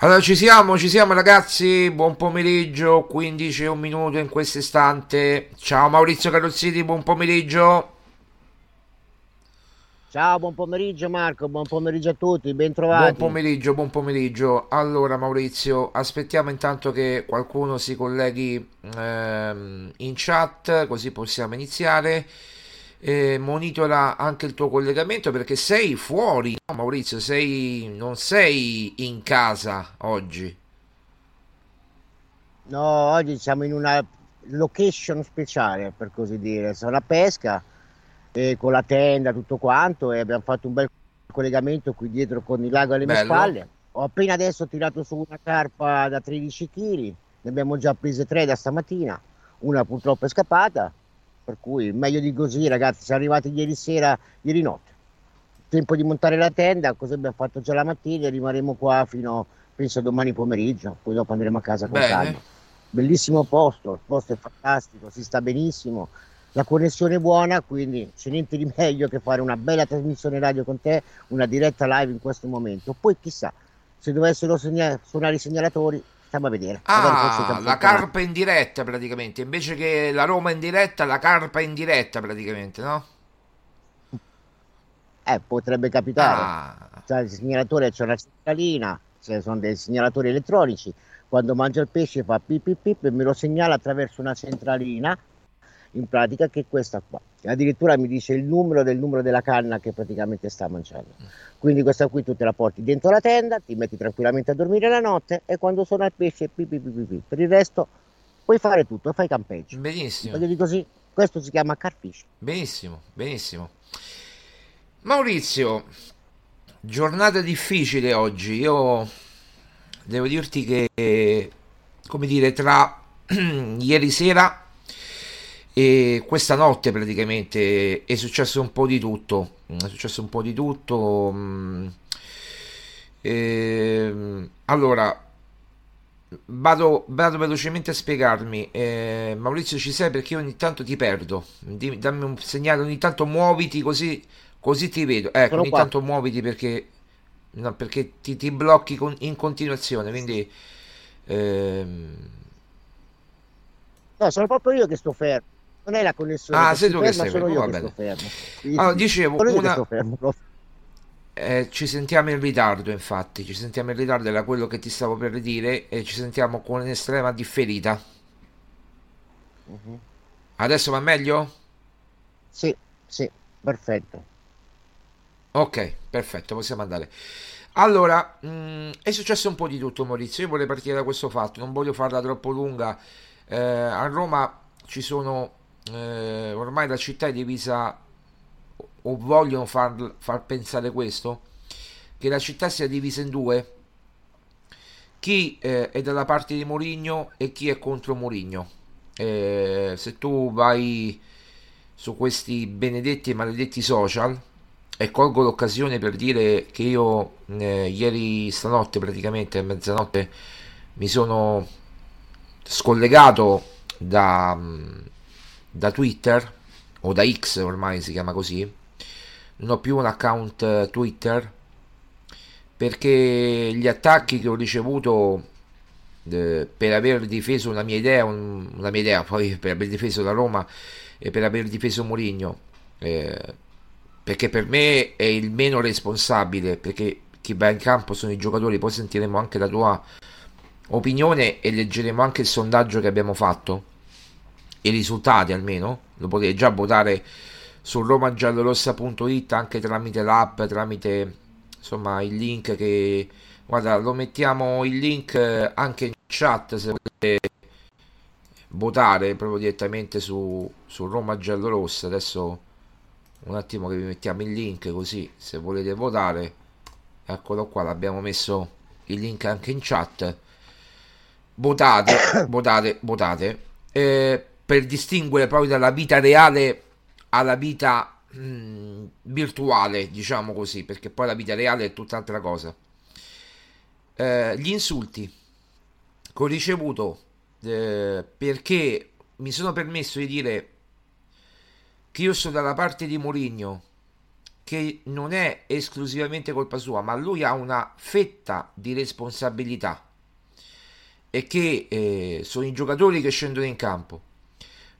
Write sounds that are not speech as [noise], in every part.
Allora ci siamo, ci siamo ragazzi, buon pomeriggio, 15 e un minuto in questo istante. Ciao Maurizio Carrozzini, buon pomeriggio. Ciao, buon pomeriggio Marco, buon pomeriggio a tutti, ben trovati. Buon pomeriggio, buon pomeriggio. Allora Maurizio, aspettiamo intanto che qualcuno si colleghi ehm, in chat, così possiamo iniziare. Eh, monitora anche il tuo collegamento perché sei fuori, no, Maurizio, sei, non sei in casa oggi. No, oggi siamo in una location speciale, per così dire, sono a pesca e con la tenda, tutto quanto, e abbiamo fatto un bel collegamento qui dietro con il lago alle mie Bello. spalle. Ho appena adesso tirato su una carpa da 13 kg, ne abbiamo già prese tre da stamattina, una purtroppo è scappata, per cui meglio di così ragazzi, siamo arrivati ieri sera, ieri notte. Tempo di montare la tenda, così abbiamo fatto già la mattina e rimarremo qua fino, penso, domani pomeriggio, poi dopo andremo a casa con Bene. calma. Bellissimo posto, il posto è fantastico, si sta benissimo, la connessione è buona, quindi c'è niente di meglio che fare una bella trasmissione radio con te, una diretta live in questo momento. Poi chissà, se dovessero segna- suonare i segnalatori, stiamo a vedere. Ah, la carpa in diretta praticamente, invece che la Roma in diretta, la carpa in diretta praticamente, no? Eh, potrebbe capitare. Ah, Cioè, il segnalatore c'è una centralina, cioè, sono dei segnalatori elettronici. Quando mangia il pesce fa pip pip pip e me lo segnala attraverso una centralina, in pratica che è questa qua. Addirittura mi dice il numero del numero della canna che praticamente sta mangiando. Quindi questa qui tu te la porti dentro la tenda, ti metti tranquillamente a dormire la notte e quando suona il pesce pip pip pip. Per il resto puoi fare tutto, fai campeggio. benissimo. Voglio dire così, questo si chiama carfish. Benissimo, benissimo. Maurizio, giornata difficile oggi. Io devo dirti che, come dire, tra [clears throat] ieri sera e questa notte praticamente è successo un po' di tutto. È successo un po' di tutto. mm. Ehm, allora, Vado, vado velocemente a spiegarmi. Eh, Maurizio, ci sei perché io ogni tanto ti perdo. Dimmi- dammi un segnale, ogni tanto muoviti così, così ti vedo. Ecco, Sono ogni qua. tanto muoviti perché, no, perché ti, ti blocchi con- in continuazione. Quindi, ehm, No, sono proprio io che sto fermo. Non è la connessione Ah, sei tu che sei fermo, va bene. fermo. Allora, dicevo, una- fermo. eh, ci sentiamo in ritardo, infatti. Ci sentiamo in ritardo, era quello che ti stavo per dire. E ci sentiamo con estrema differita. Mhm. Adesso va meglio? Sì, sì, perfetto. Ok, perfetto, possiamo andare. Allora, mh, è successo un po' di tutto, Maurizio. Io vorrei partire da questo fatto, non voglio farla troppo lunga. Eh, a Roma ci sono, eh, ormai la città è divisa, o vogliono far, far pensare questo, che la città sia divisa in due. Chi eh, è dalla parte di Mourinho e chi è contro Mourinho. Eh, se tu vai su questi benedetti e maledetti social, e colgo l'occasione per dire che io eh, ieri stanotte praticamente a mezzanotte mi sono scollegato da, mm, da Twitter o da X ormai si chiama così non ho più un account eh, Twitter perché gli attacchi che ho ricevuto per aver difeso una mia idea un- una mia idea poi per aver difeso la Roma e per aver difeso Mourinho eh, perché per me è il meno responsabile perché chi va in campo sono i giocatori poi sentiremo anche la tua opinione e leggeremo anche il sondaggio che abbiamo fatto i risultati almeno lo potete già votare su romagiallorossa.it anche tramite l'app tramite insomma il link che guarda lo mettiamo il link eh, anche in chat se volete votare proprio direttamente su, su Roma Giallorossa adesso un attimo che vi mettiamo il link così se volete votare eccolo qua l'abbiamo messo il link anche in chat. Votate, [coughs] votate, votate eh, per distinguere proprio dalla vita reale alla vita mh, mm, virtuale, diciamo così, perché poi la vita reale è tutt'altra cosa. Eh, gli insulti che ho ricevuto eh, perché mi sono permesso di dire che io sono dalla parte di Mourinho che non è esclusivamente colpa sua, ma lui ha una fetta di responsabilità e che eh, sono i giocatori che scendono in campo.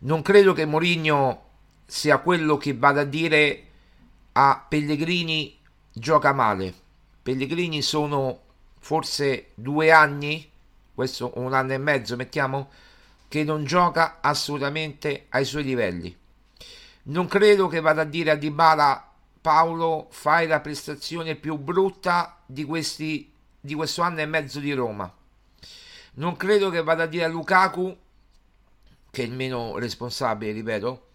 Non credo che Mourinho sia quello che vada a dire a Pellegrini gioca male. Pellegrini sono forse due anni, questo un anno e mezzo mettiamo, che non gioca assolutamente ai suoi livelli. Non credo che vada a dire a Dybala Paolo fai la prestazione più brutta di, questi, di questo anno e mezzo di Roma. Non credo che vada a dire a Lukaku, che è il meno responsabile, ripeto,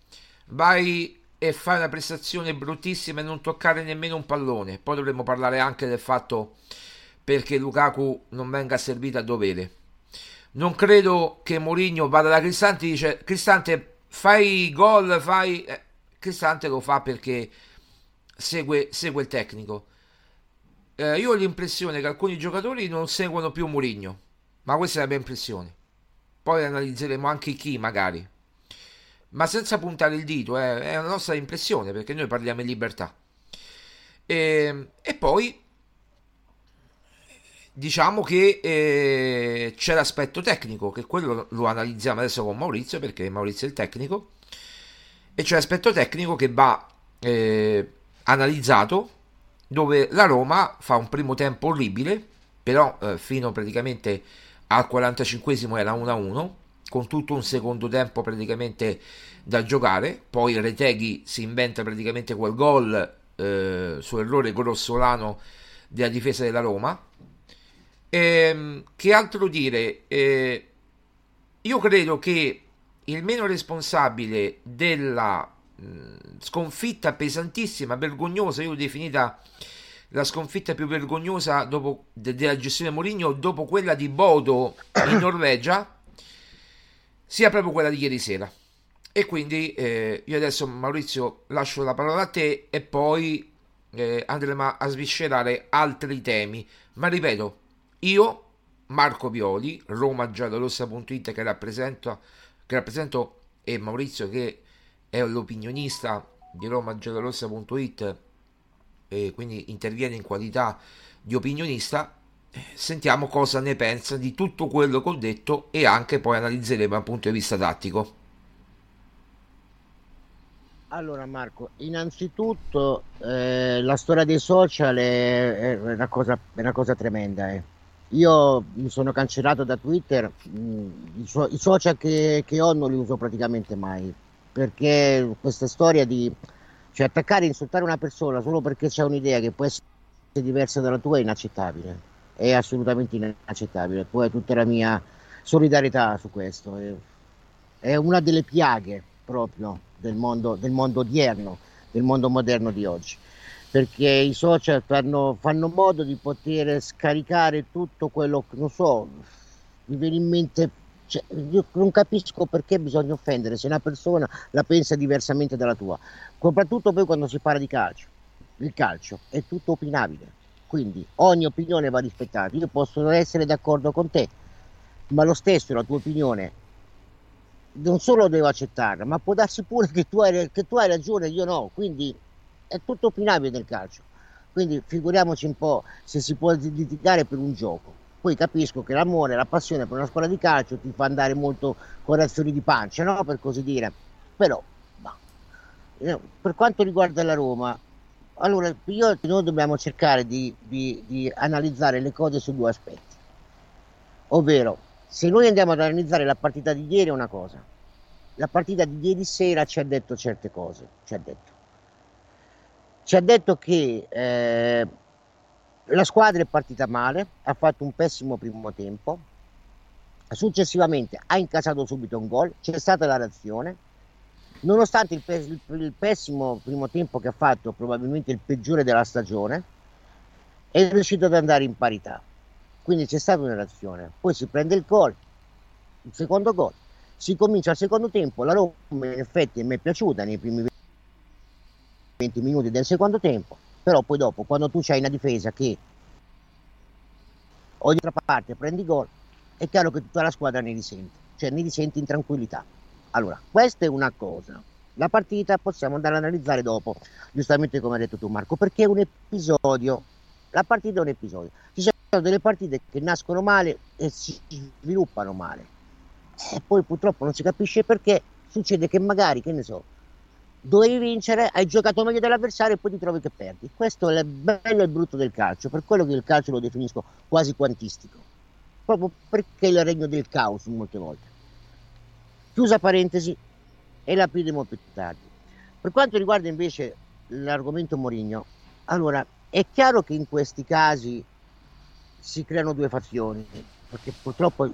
vai e fai una prestazione bruttissima e non toccare nemmeno un pallone. Poi dovremmo parlare anche del fatto perché Lukaku non venga servito a dovere. Non credo che Mourinho vada da Cristante e dice Cristante fai gol, fai... Eh, Cristante lo fa perché segue, segue il tecnico. Eh, io ho l'impressione che alcuni giocatori non seguono più Mourinho, ma questa è la mia impressione. Poi analizzeremo anche chi magari. Ma senza puntare il dito, eh, è una nostra impressione perché noi parliamo in libertà. E, ehm, e poi diciamo che eh, c'è l'aspetto tecnico, che quello lo analizziamo adesso con Maurizio perché Maurizio è il tecnico. E c'è l'aspetto tecnico che va eh, analizzato dove la Roma fa un primo tempo orribile, però eh, fino praticamente al 45 era 1-1, con tutto un secondo tempo praticamente da giocare, poi Reteghi si inventa praticamente quel gol eh, su errore grossolano della difesa della Roma. Ehm, che altro dire? Eh, io credo che il meno responsabile della sconfitta pesantissima, vergognosa, io definita la sconfitta più vergognosa dopo, de, della gestione Mourinho dopo quella di Bodo in [coughs] Norvegia, sia proprio quella di ieri sera. E quindi eh, io adesso Maurizio lascio la parola a te e poi eh, andremo a sviscerare altri temi. Ma ripeto, io, Marco Violi, romagiallorossa.it che rappresento, che rappresento e Maurizio che è l'opinionista di romagiallorossa.it e quindi interviene in qualità di opinionista sentiamo cosa ne pensa di tutto quello che ho detto e anche poi analizzeremo dal punto di vista tattico allora Marco, innanzitutto eh, la storia dei social è, è, una, cosa, è una, cosa, tremenda. Eh. Io mi sono cancellato da Twitter, mm, i, social che, che, ho non li uso praticamente mai perché questa storia di cioè, attaccare e insultare una persona solo perché c'è un'idea che può essere diversa dalla tua è inaccettabile, è assolutamente inaccettabile. Poi tutta la mia solidarietà su questo, è, una delle piaghe proprio del mondo, del mondo odierno, del mondo moderno di oggi. Perché i social fanno, fanno, modo di poter scaricare tutto quello che non so, mi viene in mente cioè, io non capisco perché bisogna offendere se una persona la pensa diversamente dalla tua, soprattutto poi quando si parla di calcio. Il calcio è tutto opinabile, quindi ogni opinione va rispettata. Io posso non essere d'accordo con te, ma lo stesso la tua opinione non solo devo accettarla, ma può darsi pure che tu hai, che tu hai ragione, io no, quindi è tutto opinabile nel calcio. Quindi figuriamoci un po' se si può litigare per un gioco. Poi capisco che l'amore, la passione per una scuola di calcio ti fa andare molto con reazioni di pancia, no? per così dire. Però, no. Eh, per quanto riguarda la Roma, allora io, noi dobbiamo cercare di, di, di analizzare le cose su due aspetti. Ovvero, se noi andiamo ad analizzare la partita di ieri è una cosa, la partita di ieri sera ci ha detto certe cose, ci ha detto. Ci ha detto che eh, la squadra è partita male, ha fatto un pessimo primo tempo, successivamente ha incassato subito un gol, c'è stata la reazione, nonostante il, pe- il, il, pessimo primo tempo che ha fatto, probabilmente il peggiore della stagione, è riuscito ad andare in parità. quindi c'è stata una reazione. Poi si prende il gol, il secondo gol, si comincia al secondo tempo. La Roma, in effetti, mi è piaciuta nei primi 20 minuti del secondo tempo, però poi dopo, quando tu hai una difesa che ogni altra parte prendi gol, è chiaro che tutta la squadra ne risente, cioè ne risente in tranquillità. Allora, questa è una cosa. La partita possiamo andare ad analizzare dopo, giustamente come hai detto tu Marco, perché è un episodio. La partita è un episodio. Ci sono delle partite che nascono male e si sviluppano male. E poi purtroppo non si capisce perché succede che magari, che ne so, dovevi vincere, hai giocato meglio dell'avversario e poi ti trovi che perdi. Questo è il bello e il brutto del calcio, per quello che il calcio lo definisco quasi quantistico, proprio perché è il regno del caos molte volte. Chiusa parentesi e la apriremo più tardi. Per quanto riguarda invece l'argomento Morigno, allora è chiaro che in questi casi si creano due fazioni, perché purtroppo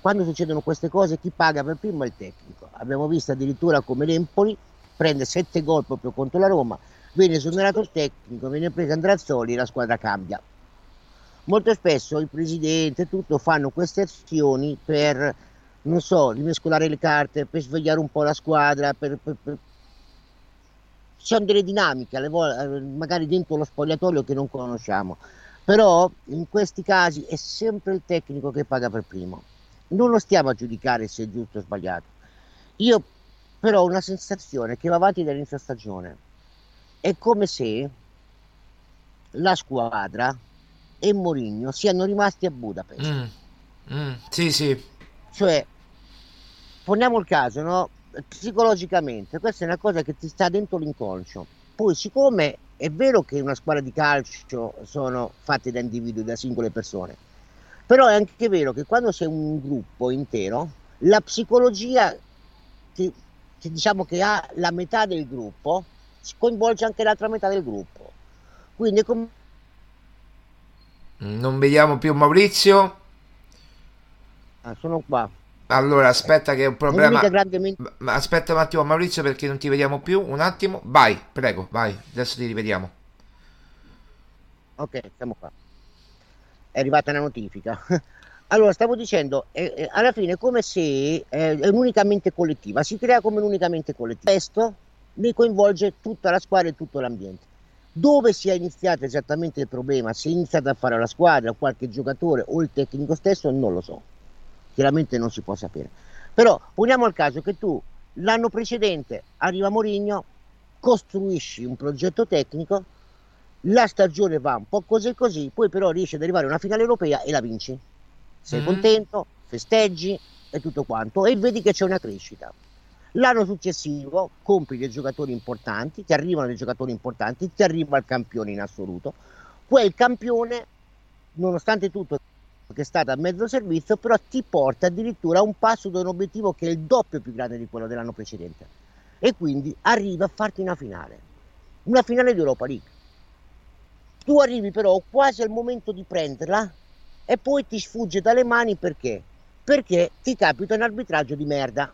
quando succedono queste cose chi paga per primo è il tecnico. Abbiamo visto addirittura come l'Empoli prende 7 gol proprio contro la Roma, viene esonerato il tecnico, viene preso Andrazzoli e la squadra cambia. Molto spesso il presidente e tutto fanno queste azioni per, non so, rimescolare le carte, per svegliare un po' la squadra, per, per, per... ci sono delle dinamiche, volte, magari dentro lo spogliatoio che non conosciamo, però in questi casi è sempre il tecnico che paga per primo. Non lo stiamo a giudicare se è giusto o sbagliato. Io però ho una sensazione che va avanti dall'inizio stagione. È come se la squadra e Mourinho siano rimasti a Budapest. Mm. Mm. Sì, sì. Cioè, poniamo il caso, no? Psicologicamente, questa è una cosa che ti sta dentro l'inconscio. Poi, siccome è vero che una squadra di calcio sono fatte da individui, da singole persone, però è anche vero che quando sei un gruppo intero, la psicologia ti, che diciamo che ha la metà del gruppo, coinvolge anche l'altra metà del gruppo. Quindi com- non vediamo più Maurizio. Ah, sono qua. Allora, aspetta che è un problema. Aspetta un attimo Maurizio perché non ti vediamo più. Un attimo. Vai, prego, vai. Adesso ti rivediamo. Ok, siamo qua. È arrivata una notifica. [laughs] Allora, stavo dicendo, eh, eh, alla fine è come se eh, è un'unica mente collettiva, si crea come un'unica mente collettiva. Questo ne coinvolge tutta la squadra e tutto l'ambiente. Dove si è iniziato esattamente il problema, se è iniziato a fare la squadra, qualche giocatore o il tecnico stesso, non lo so. Chiaramente non si può sapere. Però poniamo il caso che tu l'anno precedente arriva Mourinho, costruisci un progetto tecnico, la stagione va un po' così così, poi però riesci ad arrivare a una finale europea e la vinci sei mm-hmm. contento, festeggi e tutto quanto e vedi che c'è una crescita. L'anno successivo compri dei giocatori importanti, ti arrivano dei giocatori importanti, ti arriva il campione in assoluto. Quel campione, nonostante tutto che è stato a mezzo servizio, però ti porta addirittura a un passo da un obiettivo che è il doppio più grande di quello dell'anno precedente. E quindi arriva a farti una finale, una finale di Europa League. Tu arrivi però quasi al momento di prenderla e poi ti sfugge dalle mani perché? Perché ti capita un arbitraggio di merda,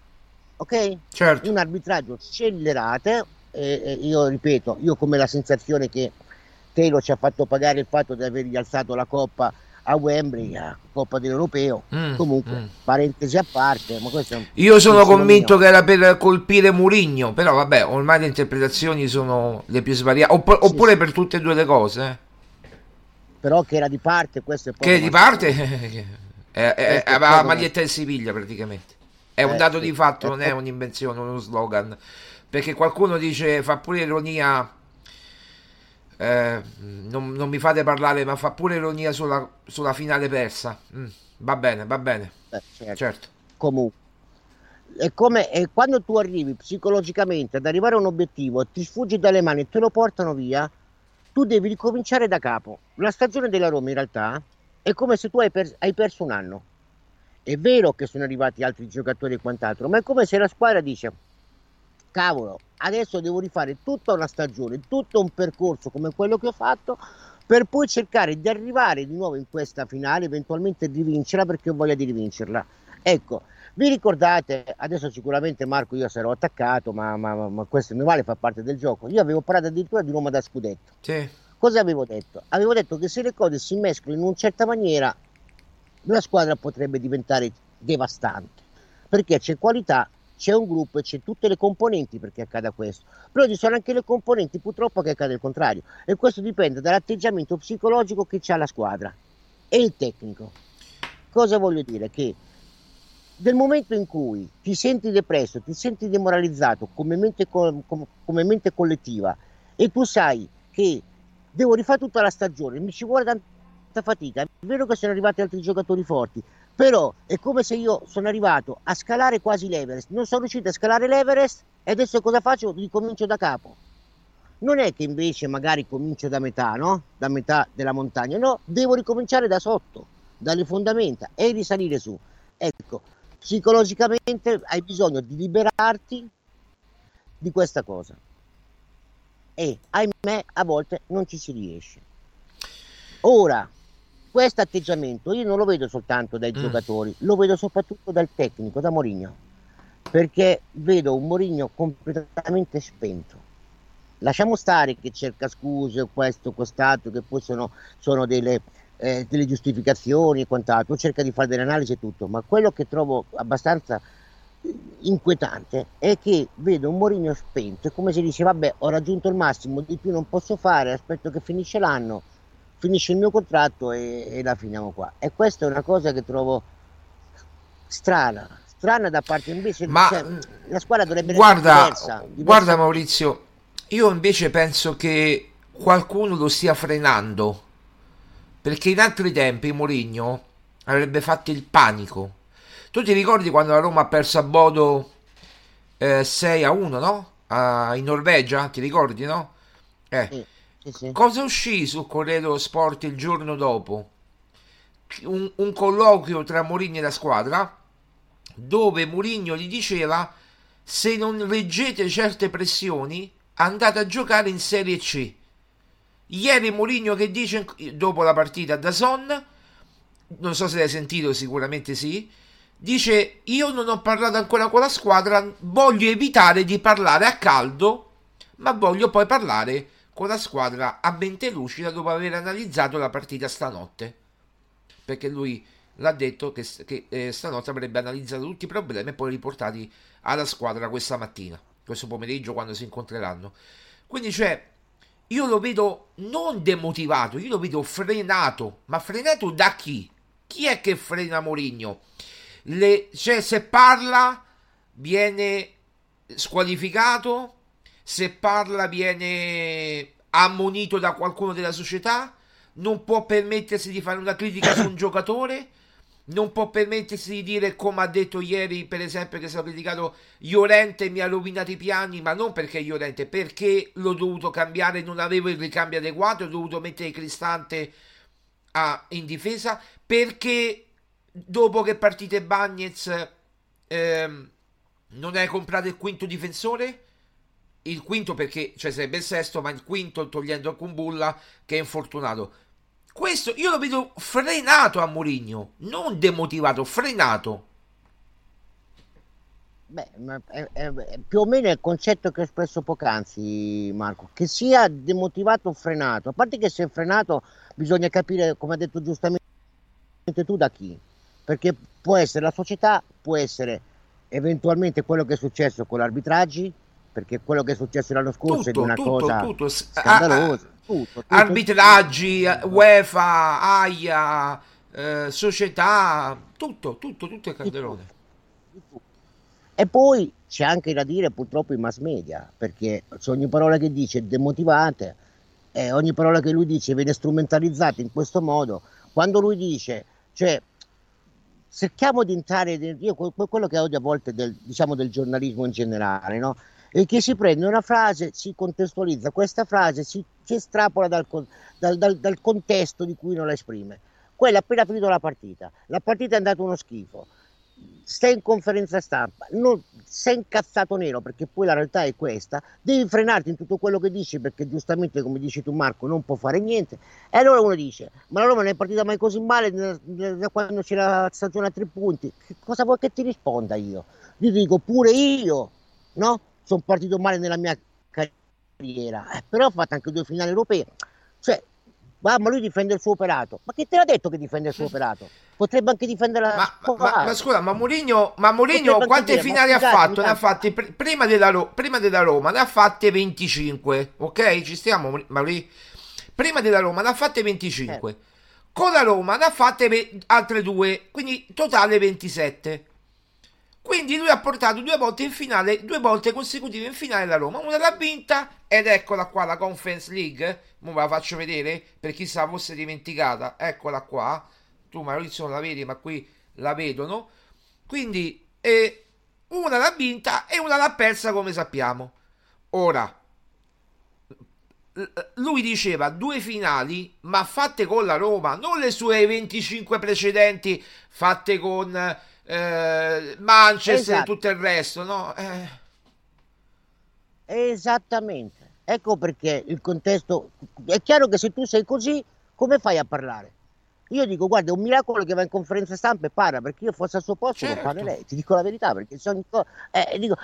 ok? Certo. Un arbitraggio scellerato, eh, eh, io ripeto, io come la sensazione che Taylor ci ha fatto pagare il fatto di avergli alzato la coppa a Wembley, la Coppa dell'Europeo. Mm, Comunque, mm. parentesi a parte, ma questo Io sono convinto mio. che era per colpire Murigno, però vabbè, ormai le interpretazioni sono le più svariate, Opp- sì, oppure sì. per tutte e due le cose. Eh però che era di parte, questo è Che di parte? [laughs] aveva la maglietta del Siviglia praticamente. È un eh, dato sì. di fatto, non è un'invenzione, uno slogan. Perché qualcuno dice, fa pure ironia, eh, non, non, mi fate parlare, ma fa pure ironia sulla, sulla finale persa. Mm, va bene, va bene. Eh, certo. certo. Comunque. È come è quando tu arrivi psicologicamente ad arrivare a un obiettivo, ti sfuggi dalle mani e te lo portano via, tu devi ricominciare da capo. La stagione della Roma in realtà è come se tu hai, per- hai perso un anno. È vero che sono arrivati altri giocatori e quant'altro, ma è come se la squadra dice, cavolo, adesso devo rifare tutta una stagione, tutto un percorso come quello che ho fatto per poi cercare di arrivare di nuovo in questa finale, eventualmente di vincerla perché ho voglia di rivincerla. Ecco, vi ricordate, adesso sicuramente Marco io sarò attaccato, ma, ma, ma questo mi vale, fa parte del gioco. Io avevo parlato addirittura di Roma da scudetto. Sì. Cosa avevo detto? Avevo detto che se le cose si mescolano in una certa maniera la squadra potrebbe diventare devastante perché c'è qualità, c'è un gruppo e c'è tutte le componenti perché accada questo. Però ci sono anche le componenti purtroppo che accade il contrario e questo dipende dall'atteggiamento psicologico che ha la squadra e il tecnico. Cosa voglio dire? Che nel momento in cui ti senti depresso, ti senti demoralizzato come mente, come, come mente collettiva e tu sai che devo rifare tutta la stagione, mi ci vuole tanta fatica, è vero che sono arrivati altri giocatori forti, però è come se io sono arrivato a scalare quasi l'Everest, non sono riuscito a scalare l'Everest e adesso cosa faccio? Ricomincio da capo. Non è che invece magari comincio da metà, no? Da metà della montagna, no, devo ricominciare da sotto, dalle fondamenta e risalire su. Ecco, psicologicamente hai bisogno di liberarti di questa cosa. E ahimè a volte non ci si riesce. Ora questo atteggiamento io non lo vedo soltanto dai mm. giocatori lo vedo soprattutto dal tecnico da Morigno perché vedo un Morigno completamente spento. Lasciamo stare che cerca scuse questo, quest'altro che poi sono, sono delle eh, delle giustificazioni e quant'altro, cerca di fare delle analisi e tutto, ma quello che trovo abbastanza inquietante è che vedo un Mourinho spento, è come se dice vabbè ho raggiunto il massimo, di più non posso fare, aspetto che finisce l'anno, finisce il mio contratto e, e la finiamo qua. E questa è una cosa che trovo strana, strana da parte invece ma cioè, la squadra dovrebbe guarda, diversa, diversa. Guarda Maurizio, io invece penso che qualcuno lo stia frenando perché in altri tempi Mourinho avrebbe fatto il panico. Tu ti ricordi quando la Roma ha perso a Bodo eh, 6 a 1, no? Uh, in Norvegia, ti ricordi, no? Eh. Sì, sì, sì. Cosa uscì sul Corriere dello Sport il giorno dopo? Un, un colloquio tra Mourinho e la squadra dove Mourinho gli diceva se non reggete certe pressioni andate a giocare in Serie C Ieri Mourinho che dice dopo la partita da Son, non so se l'hai sentito, sicuramente sì. Dice: Io non ho parlato ancora con la squadra, voglio evitare di parlare a caldo, ma voglio poi parlare con la squadra a mente lucida dopo aver analizzato la partita stanotte. Perché lui l'ha detto che, che eh, stanotte avrebbe analizzato tutti i problemi e poi riportati alla squadra questa mattina, questo pomeriggio quando si incontreranno. Quindi c'è io lo vedo non demotivato, io lo vedo frenato. Ma frenato da chi? Chi è che frena Mourinho? Cioè, se parla viene squalificato, se parla viene ammonito da qualcuno della società, non può permettersi di fare una critica su un giocatore non può permettersi di dire come ha detto ieri per esempio che è stato criticato Iorente mi ha rovinato i piani ma non perché Iorente perché l'ho dovuto cambiare non avevo il ricambio adeguato ho dovuto mettere Cristante a, in difesa perché dopo che partite Bagnez ehm, non hai comprato il quinto difensore? Il quinto perché cioè sarebbe il sesto ma il quinto togliendo il Kumbulla che è infortunato questo io lo vedo frenato a Mourinho, non demotivato, frenato. Beh, è, è, è più o meno il concetto che ho espresso poc'anzi, Marco, che sia demotivato o frenato. A parte che se è frenato bisogna capire, come ha detto giustamente tu, da chi. Perché può essere la società, può essere eventualmente quello che è successo con l'arbitraggi, perché quello che è successo l'anno scorso tutto, è una tutto, cosa tutto. scandalosa. Tutto, tutto, arbitraggi, UEFA, AIA, eh, società, tutto, tutto, tutto è Calderone. E poi c'è anche da dire purtroppo i mass media, perché ogni parola che dice è demotivante, e ogni parola che lui dice viene strumentalizzata in questo modo. Quando lui dice, cioè, cerchiamo di entrare, io quello che odio a volte del, diciamo, del giornalismo in generale, no? e che si prende una frase, si contestualizza questa frase, si, si estrapola dal, dal, dal, dal, contesto di cui non la esprime. Quello ha appena finito la partita, la partita è andata uno schifo, stai in conferenza stampa, non, sei incazzato nero perché poi la realtà è questa, devi frenarti in tutto quello che dici perché giustamente come dici tu Marco non può fare niente e allora uno dice ma la Roma non è partita mai così male da quando c'era stagione a tre punti, che cosa vuoi che ti risponda io? Io dico pure io, no? sono partito male nella mia carriera, eh, però ho fatto anche due finali europee. Cioè, ma lui difende il suo operato. Ma chi te l'ha detto che difende il suo operato? Potrebbe anche difendere la ma, ma, ma, scusa, ma Mourinho, ma Mourinho quante dire, finali ha fatto? Ne ha fatti pr- prima, della, prima, della, Roma, ne ha fatte 25, ok? Ci stiamo, Maurizio? Prima della Roma ne ha fatte 25. Eh. Con la Roma ne ha fatte altre due, quindi totale 27. Quindi lui ha portato due volte in finale, due volte consecutive in finale la Roma. Una l'ha vinta ed eccola qua la Conference League. Ora ve la faccio vedere per chi se la fosse dimenticata. Eccola qua. Tu Maurizio non la vedi, ma qui la vedono. Quindi eh, una l'ha vinta e una l'ha persa come sappiamo. Ora, lui diceva due finali, ma fatte con la Roma, non le sue 25 precedenti fatte con eh, Manchester esatto. e tutto il resto, no? Eh. Esattamente. Ecco perché il contesto è chiaro che se tu sei così, come fai a parlare? Io dico, guarda, è un miracolo che va in conferenza stampa e parla, perché io fossi al suo posto certo. farei, ti dico la verità, perché sono, eh, dico,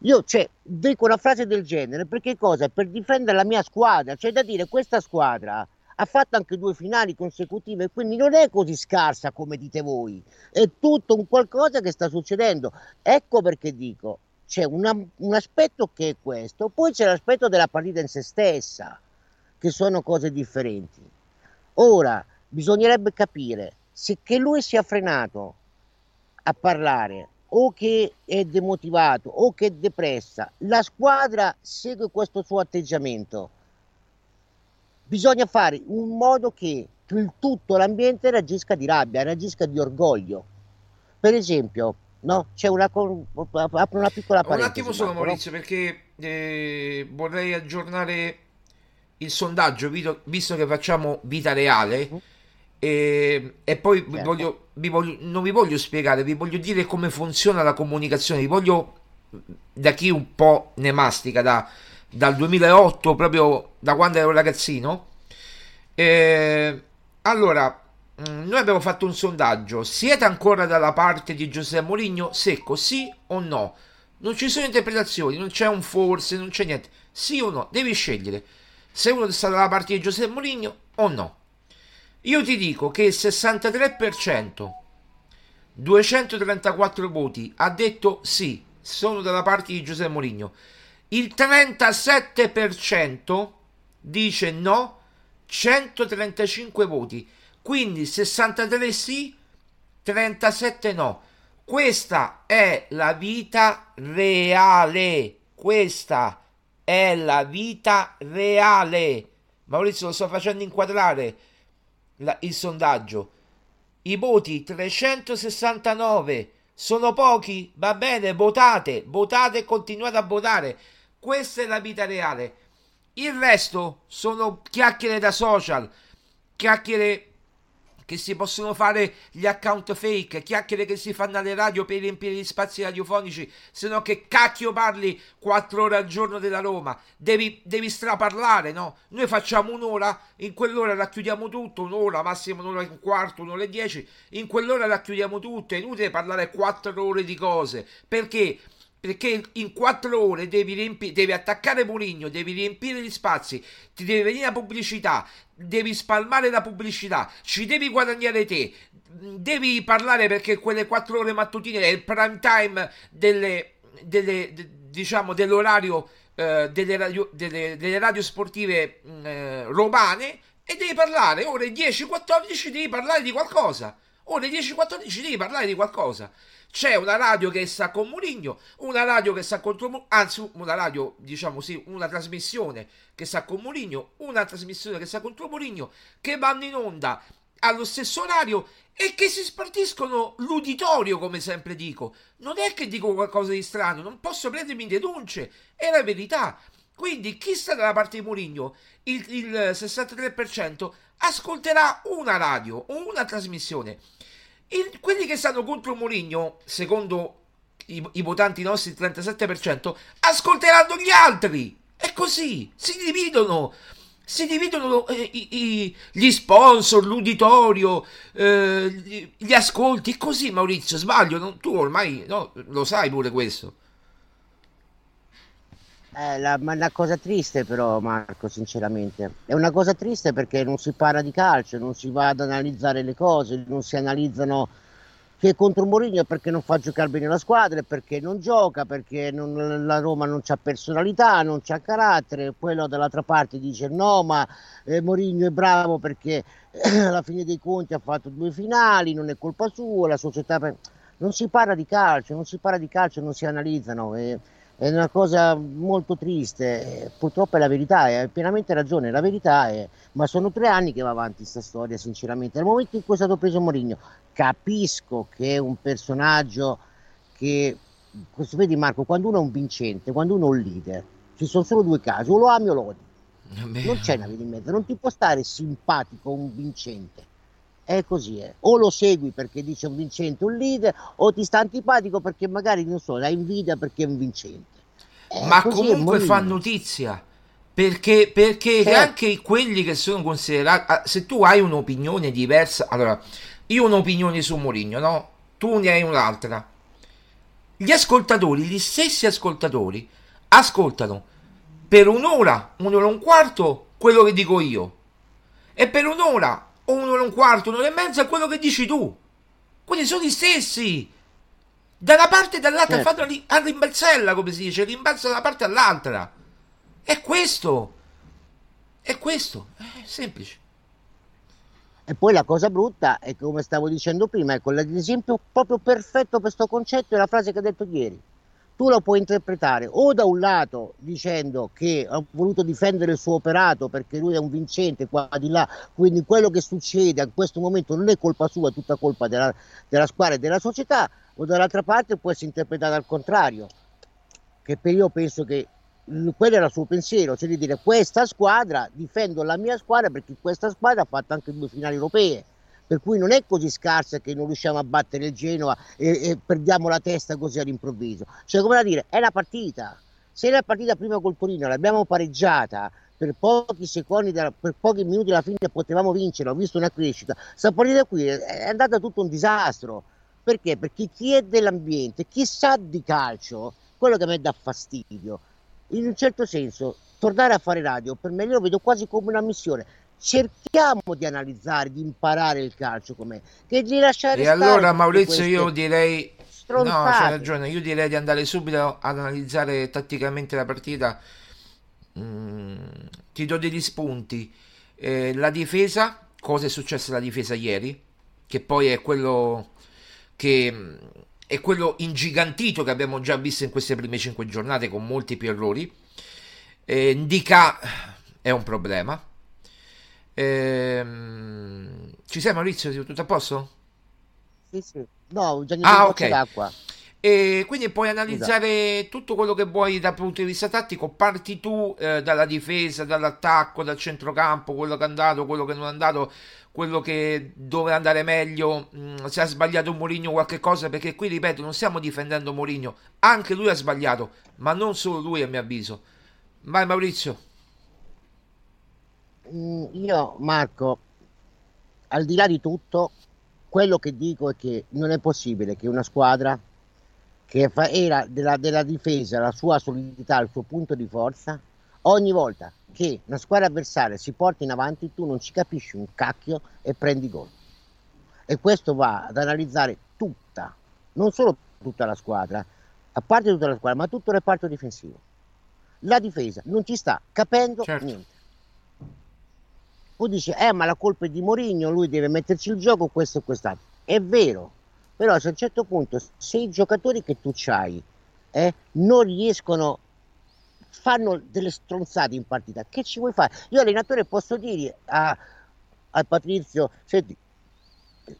io cioè, dico una frase del genere, perché cosa? Per difendere la mia squadra, cioè da dire, questa squadra ha fatto anche due finali consecutive, quindi non è così scarsa come dite voi, è tutto un qualcosa che sta succedendo. Ecco perché dico, c'è una, un aspetto che è questo, poi c'è l'aspetto della partita in se stessa, che sono cose differenti. Ora, bisognerebbe capire se che lui sia frenato a parlare o che è demotivato o che è depressa, la squadra segue questo suo atteggiamento bisogna fare un modo che il tutto l'ambiente reagisca di rabbia, reagisca di orgoglio. Per esempio, no? C'è una, apro una piccola parentesi. Un attimo solo Marco, Maurizio, no? perché eh, vorrei aggiornare il sondaggio, visto che facciamo vita reale. Uh-huh. E, e, poi certo. voglio, vi voglio, non vi voglio spiegare, vi voglio dire come funziona la comunicazione. Vi voglio, da chi un po' ne mastica, da, dal 2008, proprio da quando ero ragazzino. Eh, allora, mm, noi abbiamo fatto un sondaggio. Siete ancora dalla parte di Giuseppe Mourinho? Secco, sì o no? Non ci sono interpretazioni, non c'è un forse, non c'è niente. Sì o no? Devi scegliere se uno sta dalla parte di Giuseppe Mourinho o no. Io ti dico che il 63%, 234 voti, ha detto sì, sono dalla parte di Giuseppe Mourinho il 37% dice no, 135 voti, quindi 63 sì, 37 no. Questa è la vita reale. Questa è la vita reale. Maurizio, lo sto facendo inquadrare la, il sondaggio. I voti 369 sono pochi? Va bene, votate, votate e continuate a votare. Questa è la vita reale. Il resto sono chiacchiere da social, chiacchiere che si possono fare gli account fake, chiacchiere che si fanno alle radio per riempire gli spazi radiofonici, se no che cacchio parli quattro ore al giorno della Roma, devi, devi straparlare, no? Noi facciamo un'ora, in quell'ora racchiudiamo tutto, un'ora, massimo un'ora e un quarto, un'ora e dieci, in quell'ora racchiudiamo tutto, è inutile parlare quattro ore di cose, perché? Perché in quattro ore devi, riempi- devi attaccare Mourinho, devi riempire gli spazi, ti deve venire la pubblicità, devi spalmare la pubblicità, ci devi guadagnare te, devi parlare perché quelle quattro ore mattutine è il prime time delle, delle, de, diciamo, dell'orario eh, delle, radio, delle, delle, radio, sportive mm, eh, romane e devi parlare. Ore 10-14 devi parlare di qualcosa. Ore 10-14 devi parlare di qualcosa c'è una radio che sta con Mourinho, una radio che sta contro Mourinho, anzi una radio, diciamo sì, una trasmissione che sta con Mourinho, una trasmissione che sta contro Mourinho, che vanno in onda allo stesso orario e che si spartiscono l'uditorio, come sempre dico. Non è che dico qualcosa di strano, non posso prendermi in denunce, è la verità. Quindi chi sta dalla parte di Mourinho, il, il 63%, ascolterà una radio una trasmissione il, quelli che stanno contro Mourinho, secondo i, i votanti nostri, il 37%, ascolteranno gli altri. È così, si dividono si dividono eh, i, i, gli sponsor, l'uditorio, eh, gli, gli, ascolti. È così, Maurizio. Sbaglio, non, tu ormai no, lo sai pure questo. Eh, la, ma una cosa triste però Marco, sinceramente. È una cosa triste perché non si parla di calcio, non si va ad analizzare le cose, non si analizzano che contro Mourinho perché non fa giocare bene la squadra, perché non gioca, perché non, la Roma non ha personalità, non ha carattere, quello dall'altra parte dice no ma eh, Mourinho è bravo perché eh, alla fine dei conti ha fatto due finali, non è colpa sua, la società... Non si parla di calcio, non si parla di calcio, non si analizzano. Eh, è una cosa molto triste, purtroppo è la verità, hai pienamente ragione, la verità è, ma sono tre anni che va avanti questa storia sinceramente, nel momento in cui è stato preso Mourinho, capisco che è un personaggio che, questo vedi Marco, quando uno è un vincente, quando uno è un leader, ci sono solo due casi, o lo ami o lo odi, non c'è una via di mezzo, non ti può stare simpatico un vincente, è così, eh. o lo segui perché dice un vincente, un leader, o ti sta antipatico perché magari, non so, la invidia perché è un vincente. È Ma comunque fa notizia. Perché, perché certo. anche quelli che sono considerati, ah, se tu hai un'opinione diversa, allora, io ho un'opinione su Mourinho, no? Tu ne hai un'altra. Gli ascoltatori, gli stessi ascoltatori, ascoltano per un'ora, un'ora e un quarto, quello che dico io. E per un'ora o un'ora e un quarto, un'ora e mezza è quello che dici tu. Quindi sono gli stessi. Da una parte e dall'altra certo. fanno a rimbalzella, come si dice, rimbalza da una parte all'altra. È questo. È questo. È semplice. E poi la cosa brutta è che, come stavo dicendo prima, ecco, l'esempio proprio perfetto per questo concetto è la frase che ha detto ieri tu lo puoi interpretare o da un lato dicendo che ha voluto difendere il suo operato perché lui è un vincente qua di là, quindi quello che succede in questo momento non è colpa sua, è tutta colpa della, della squadra e della società, o dall'altra parte può essere interpretata al contrario, che per io penso che quello era il suo pensiero, cioè di dire questa squadra, difendo la mia squadra perché questa squadra ha fatto anche due finali europee per cui non è così scarsa che non riusciamo a battere il Genoa e, e perdiamo la testa così all'improvviso. Cioè, come da dire, è una partita. Se la partita prima col Torino l'abbiamo pareggiata per pochi secondi, per pochi minuti alla fine potevamo vincere, ho visto una crescita. Questa partita qui è andata tutto un disastro. Perché? Perché chi è dell'ambiente, chi sa di calcio, quello che a me dà fastidio, in un certo senso, tornare a fare radio, per me io lo vedo quasi come una missione cerchiamo di analizzare, di imparare il calcio com'è, che di lasciare E allora Maurizio io direi stronzate. No, c'hai ragione, io direi di andare subito ad analizzare tatticamente la partita. Mm, ti do degli spunti. Eh, la difesa, cosa è successo alla difesa ieri? Che poi è quello che è quello ingigantito che abbiamo già visto in queste prime cinque giornate con molti più errori. Eh, Indica è un problema Ehm, ci sei Maurizio? Tutto a posto? Sì, sì. No, già ah, ok. d'acqua. E quindi puoi analizzare esatto. tutto quello che vuoi dal punto di vista tattico. Parti tu eh, dalla difesa, dall'attacco, dal centrocampo, quello che è andato, quello che non è andato, quello che doveva andare meglio. Mh, mm, se ha sbagliato Mourinho qualche cosa, perché qui ripeto, non stiamo difendendo Mourinho, anche lui ha sbagliato, ma non solo lui, a mio avviso. Vai Maurizio. Mm, io Marco, al di là di tutto, quello che dico è che non è possibile che una squadra che fa, era della, della, difesa la sua solidità, il suo punto di forza, ogni volta che una squadra avversaria si porta in avanti tu non ci capisci un cacchio e prendi gol. E questo va ad analizzare tutta, non solo tutta la squadra, a parte tutta la squadra, ma tutto il reparto difensivo. La difesa non ci sta capendo certo. niente poi dice, eh ma la colpa è di Mourinho, lui deve metterci il gioco, questo e quest'altro. È vero, però a un certo punto se i giocatori che tu hai eh, non riescono, fanno delle stronzate in partita, che ci vuoi fare? Io allenatore posso dire a, a Patrizio, senti,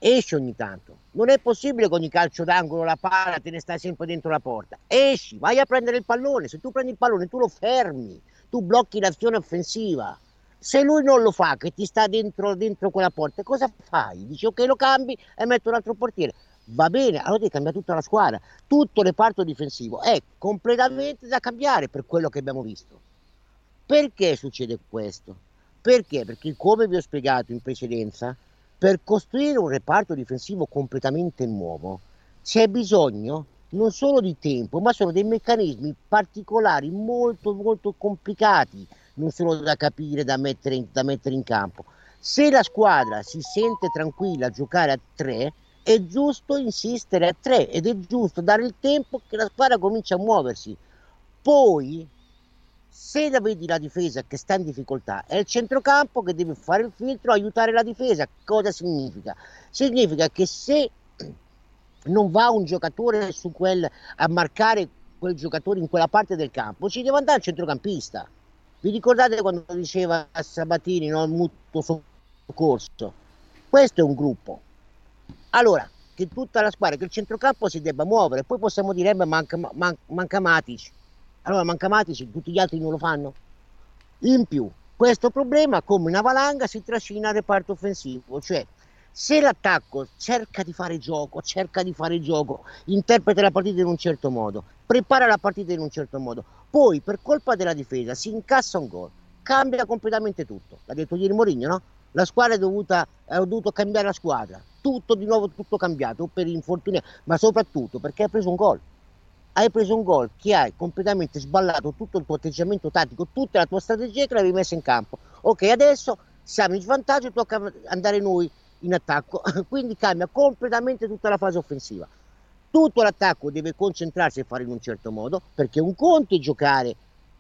esci ogni tanto. Non è possibile che ogni calcio d'angolo la palla te ne stai sempre dentro la porta. Esci, vai a prendere il pallone. Se tu prendi il pallone, tu lo fermi, tu blocchi l'azione offensiva. Se lui non lo fa, che ti sta dentro, dentro quella porta, cosa fai? Dici ok, lo cambi e metto un altro portiere. Va bene, allora devi cambiare tutta la squadra. Tutto il reparto difensivo è completamente da cambiare per quello che abbiamo visto. Perché succede questo? Perché? Perché come vi ho spiegato in precedenza, per costruire un reparto difensivo completamente nuovo c'è bisogno non solo di tempo, ma sono dei meccanismi particolari molto molto complicati, non solo da capire, da mettere in, da mettere in campo. Se la squadra si sente tranquilla a giocare a tre, è giusto insistere a tre ed è giusto dare il tempo che la squadra comincia a muoversi. Poi, se la vedi la difesa che sta in difficoltà, è il centrocampo che deve fare il filtro, aiutare la difesa. Cosa significa? Significa che se non va un giocatore quel, a marcare quel giocatore in quella parte del campo, ci deve andare il centrocampista. Vi ricordate quando diceva Sabatini, no, il mutuo soccorso? Questo è un gruppo. Allora, che tutta la squadra, che il centrocampo si debba muovere, poi possiamo dire, beh, manca, man, manca Matic. Allora manca Matic, tutti gli altri non lo fanno. In più, questo problema, come una valanga, si trascina al reparto offensivo, cioè se l'attacco cerca di fare gioco, cerca di fare gioco, interpreta la partita in un certo modo, prepara la partita in un certo modo, poi per colpa della difesa si incassa un gol, cambia completamente tutto. L'ha detto ieri Mourinho, no? La squadra è dovuta, ha dovuto cambiare la squadra, tutto di nuovo, tutto cambiato per infortuni, ma soprattutto perché hai preso un gol. Hai preso un gol che hai completamente sballato tutto il tuo atteggiamento tattico, tutta la tua strategia che l'avevi messa in campo. Ok, adesso siamo in svantaggio, tocca andare noi in attacco, [laughs] quindi cambia completamente tutta la fase offensiva. Tutto l'attacco deve concentrarsi e fare in un certo modo, perché un conto è giocare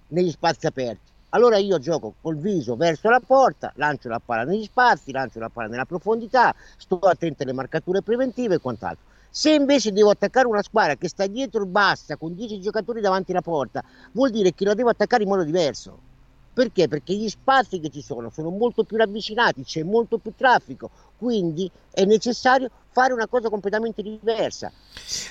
negli spazi aperti. Allora io gioco col viso verso la porta, lancio la palla negli spazi, lancio la palla nella profondità, sto attento alle marcature preventive e quant'altro. Se invece devo attaccare una squadra che sta dietro bassa con 10 giocatori davanti alla porta, vuol dire che la devo attaccare in modo diverso. Perché? Perché gli spazi che ci sono sono molto più ravvicinati, c'è molto più traffico, quindi è necessario fare una cosa completamente diversa.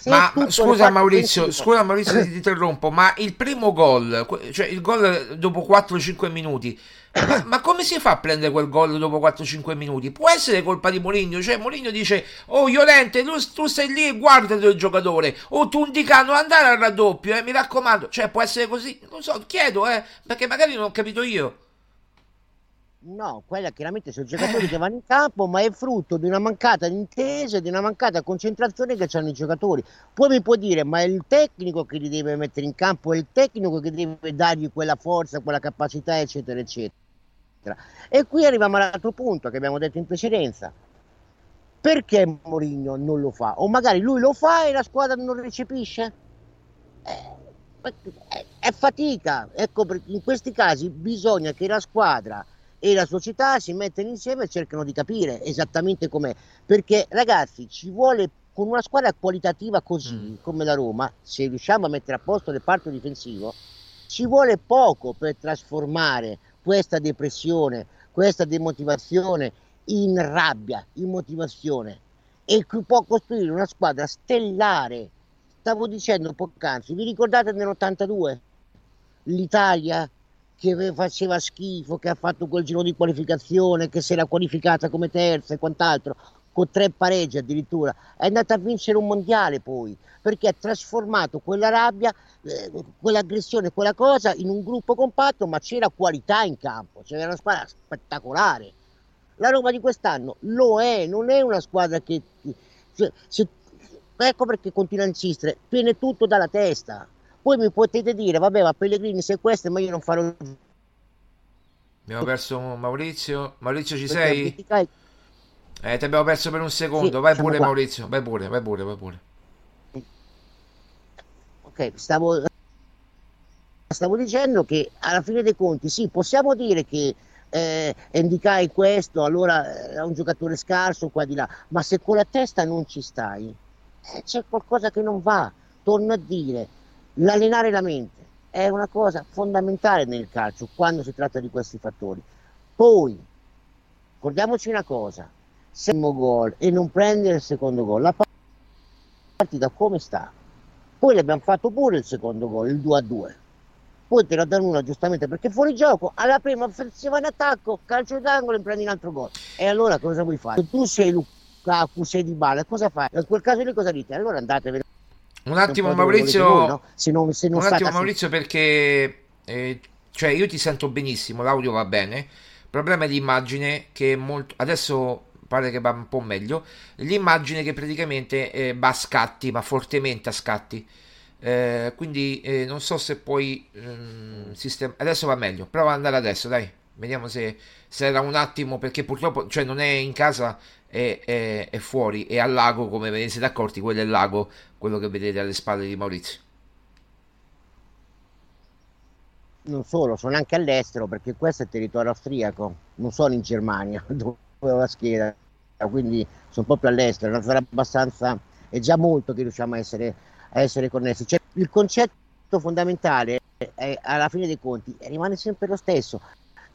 ma scusa Maurizio, scusa Maurizio ti [coughs] interrompo, ma il primo gol, cioè il gol dopo 4-5 minuti, ma, ma, come si fa a prendere quel gol dopo 4-5 minuti? Può essere colpa di Moligno, cioè Moligno dice "Oh Iolente, tu, tu stai lì e guarda il giocatore, o oh, tu indica non andare al raddoppio, eh, mi raccomando". Cioè può essere così? Non so, chiedo, eh, perché magari non ho capito io. No, quella chiaramente sono giocatori che vanno in campo, ma è frutto di una mancata intesa, di una mancata concentrazione che hanno i giocatori. Poi mi può dire, ma è il tecnico che li deve mettere in campo, è il tecnico che deve dargli quella forza, quella capacità, eccetera, eccetera. E qui arriviamo all'altro punto che abbiamo detto in precedenza. Perché Mourinho non lo fa? O magari lui lo fa e la squadra non recepisce? Eh, è fatica. Ecco, in questi casi bisogna che la squadra e la società si mettono insieme e cercano di capire esattamente com'è. Perché ragazzi, ci vuole con una squadra qualitativa così mm. come la Roma, se riusciamo a mettere a posto il reparto difensivo, ci vuole poco per trasformare questa depressione, questa demotivazione in rabbia, in motivazione e può costruire una squadra stellare. Stavo dicendo poc'anzi, vi ricordate nell'82? L'Italia che faceva schifo, che ha fatto quel giro di qualificazione, che si era qualificata come terza e quant'altro, con tre pareggi addirittura, è andata a vincere un mondiale poi, perché ha trasformato quella rabbia, eh, quell'aggressione, quella cosa in un gruppo compatto, ma c'era qualità in campo, c'era una squadra spettacolare. La Roma di quest'anno lo è, non è una squadra che... Cioè, se, ecco perché continua a insistere, tiene tutto dalla testa poi mi potete dire, vabbè, ma Pellegrini se questo, ma io non farò... Abbiamo perso Maurizio. Maurizio ci sei? Eh, ti abbiamo perso per un secondo. Sì, vai pure qua. Maurizio, vai pure, vai pure, vai pure. Ok, stavo... Stavo dicendo che alla fine dei conti, sì, possiamo dire che eh, Endicai questo, allora è un giocatore scarso qua di là, ma se con la testa non ci stai, eh, c'è qualcosa che non va. Torno a dire, L'allenare la mente è una cosa fondamentale nel calcio quando si tratta di questi fattori. Poi, ricordiamoci una cosa, se gol e non prendere il secondo gol, la partita come sta? Poi le abbiamo fatto pure il secondo gol, il 2 a 2. Poi te la danno una giustamente perché fuori gioco, alla prima offensiva in attacco, calcio d'angolo e prendi un altro gol. E allora cosa vuoi fare? Se tu sei Lukaku, sei di Bala, cosa fai? In quel caso lì cosa dite? Allora andatevene un attimo Maurizio, voi, no? se non, se non un attimo Maurizio perché eh, cioè io ti sento benissimo, l'audio va bene. Il problema è l'immagine che molto... adesso pare che va un po' meglio. L'immagine che praticamente eh, va a scatti, ma fortemente a scatti. Eh, quindi eh, non so se poi ehm, sistem- adesso va meglio. Prova ad andare adesso, dai. Vediamo se, se era un attimo, perché purtroppo cioè non è in casa, è, è, è fuori, è al lago, come ve ne siete accorti, quello è il lago, quello che vedete alle spalle di Maurizio. non solo, sono anche all'estero perché questo è territorio austriaco, non sono in Germania [laughs] dove ho la scheda, quindi sono proprio all'estero, una zona abbastanza, è già molto che riusciamo a essere, a essere connessi. Cioè, il concetto fondamentale è, alla fine dei conti rimane sempre lo stesso,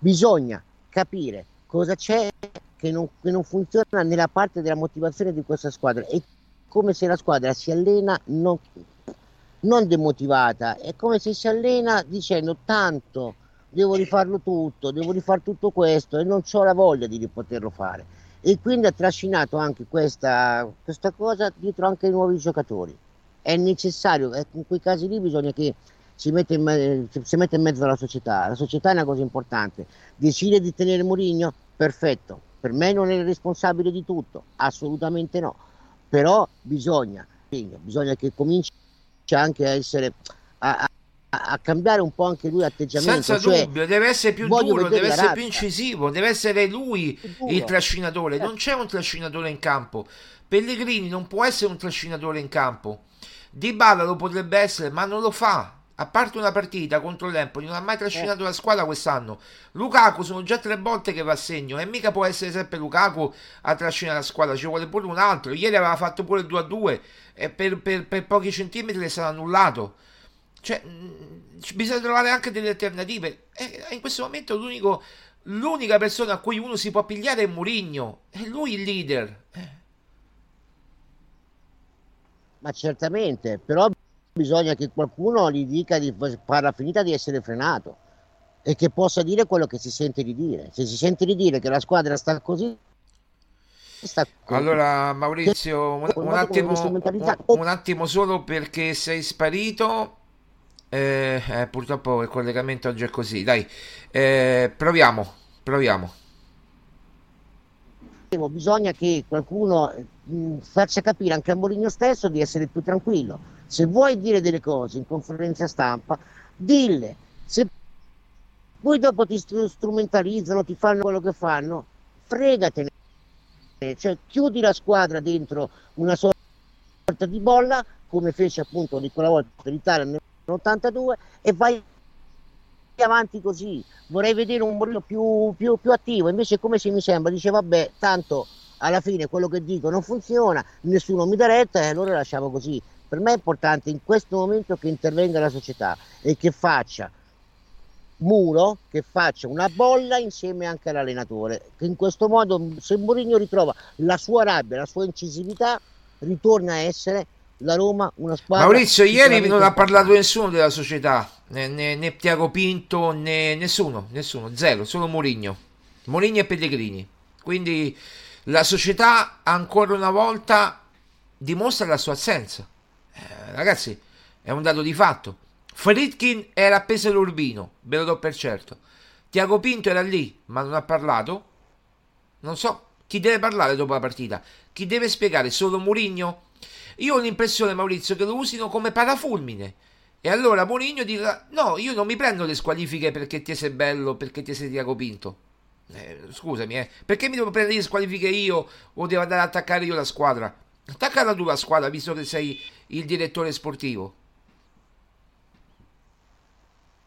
bisogna capire cosa c'è che non, che non funziona nella parte della motivazione di questa squadra e come se la squadra si allena non, non demotivata, è come se si allena dicendo tanto devo rifarlo tutto, devo rifare tutto questo e non ho la voglia di poterlo fare. E quindi ha trascinato anche questa, questa cosa dietro anche i nuovi giocatori. È necessario, in quei casi lì bisogna che si metta in, si mette in mezzo alla società. La società è una cosa importante. Decide di tenere Mourinho? Perfetto. Per me non è il responsabile di tutto, assolutamente no. Però bisogna, bisogna che cominci anche a essere a, a, a, cambiare un po' anche lui l'atteggiamento. Senza cioè, dubbio, deve essere più duro, deve essere razza. più incisivo, deve essere lui il trascinatore. Non c'è un trascinatore in campo. Pellegrini non può essere un trascinatore in campo. Di Bala lo potrebbe essere, ma non lo fa. A parte una partita contro l'Empoli, non ha mai trascinato eh. la squadra quest'anno. Lukaku sono già tre volte che va a segno e mica può essere sempre Lukaku a trascinare la squadra, ci vuole pure un altro. Ieri aveva fatto pure il 2 a 2 e per, per, per pochi centimetri le sarà annullato. Cioè, mm, bisogna trovare anche delle alternative. E in questo momento l'unico, l'unica persona a cui uno si può pigliare è Murigno. È lui il leader. Eh. Ma certamente, però bisogna che qualcuno gli dica di farla finita di essere frenato e che possa dire quello che si sente di dire. Se si sente di dire che la squadra sta così, sta così. Allora, Maurizio, un, un, attimo, un, un, attimo, solo perché sei sparito. Eh, eh, purtroppo il collegamento oggi è così. Dai, eh, proviamo, proviamo. Bisogna che qualcuno mh, faccia capire anche a Moligno stesso di essere più tranquillo se vuoi dire delle cose in conferenza stampa, dille. Se poi dopo ti strumentalizzano, ti fanno quello che fanno, fregatene. Cioè, chiudi la squadra dentro una sorta di bolla, come fece appunto Nicola Volta l'Italia nell'82, e vai avanti così. Vorrei vedere un Mourinho più, più, più attivo, invece come se mi sembra, dice vabbè, tanto alla fine quello che dico non funziona, nessuno mi dà retta e allora lasciamo così. Per me è importante in questo momento che intervenga la società e che faccia muro, che faccia una bolla insieme anche all'allenatore, che in questo modo se Mourinho ritrova la sua rabbia, la sua incisività, ritorna a essere la Roma una squadra. Maurizio, ieri non ha parlato nessuno della società, né, né, né Tiago Pinto, né nessuno, nessuno, zero, solo Mourinho. Mourinho e Pellegrini. Quindi la società ancora una volta dimostra la sua assenza. Eh, ragazzi, è un dato di fatto. Fritkin era appeso all'urbino, ve lo do per certo. Tiago Pinto era lì, ma non ha parlato. Non so chi deve parlare dopo la partita. Chi deve spiegare? Solo Murigno? Io ho l'impressione, Maurizio, che lo usino come parafulmine. E allora Mourinho dirà: No, io non mi prendo le squalifiche perché ti sei bello, perché ti sei Tiago Pinto. Eh, scusami, eh. Perché mi devo prendere le squalifiche io o devo andare ad attaccare io la squadra? Attaccala tu la squadra visto che sei il direttore sportivo.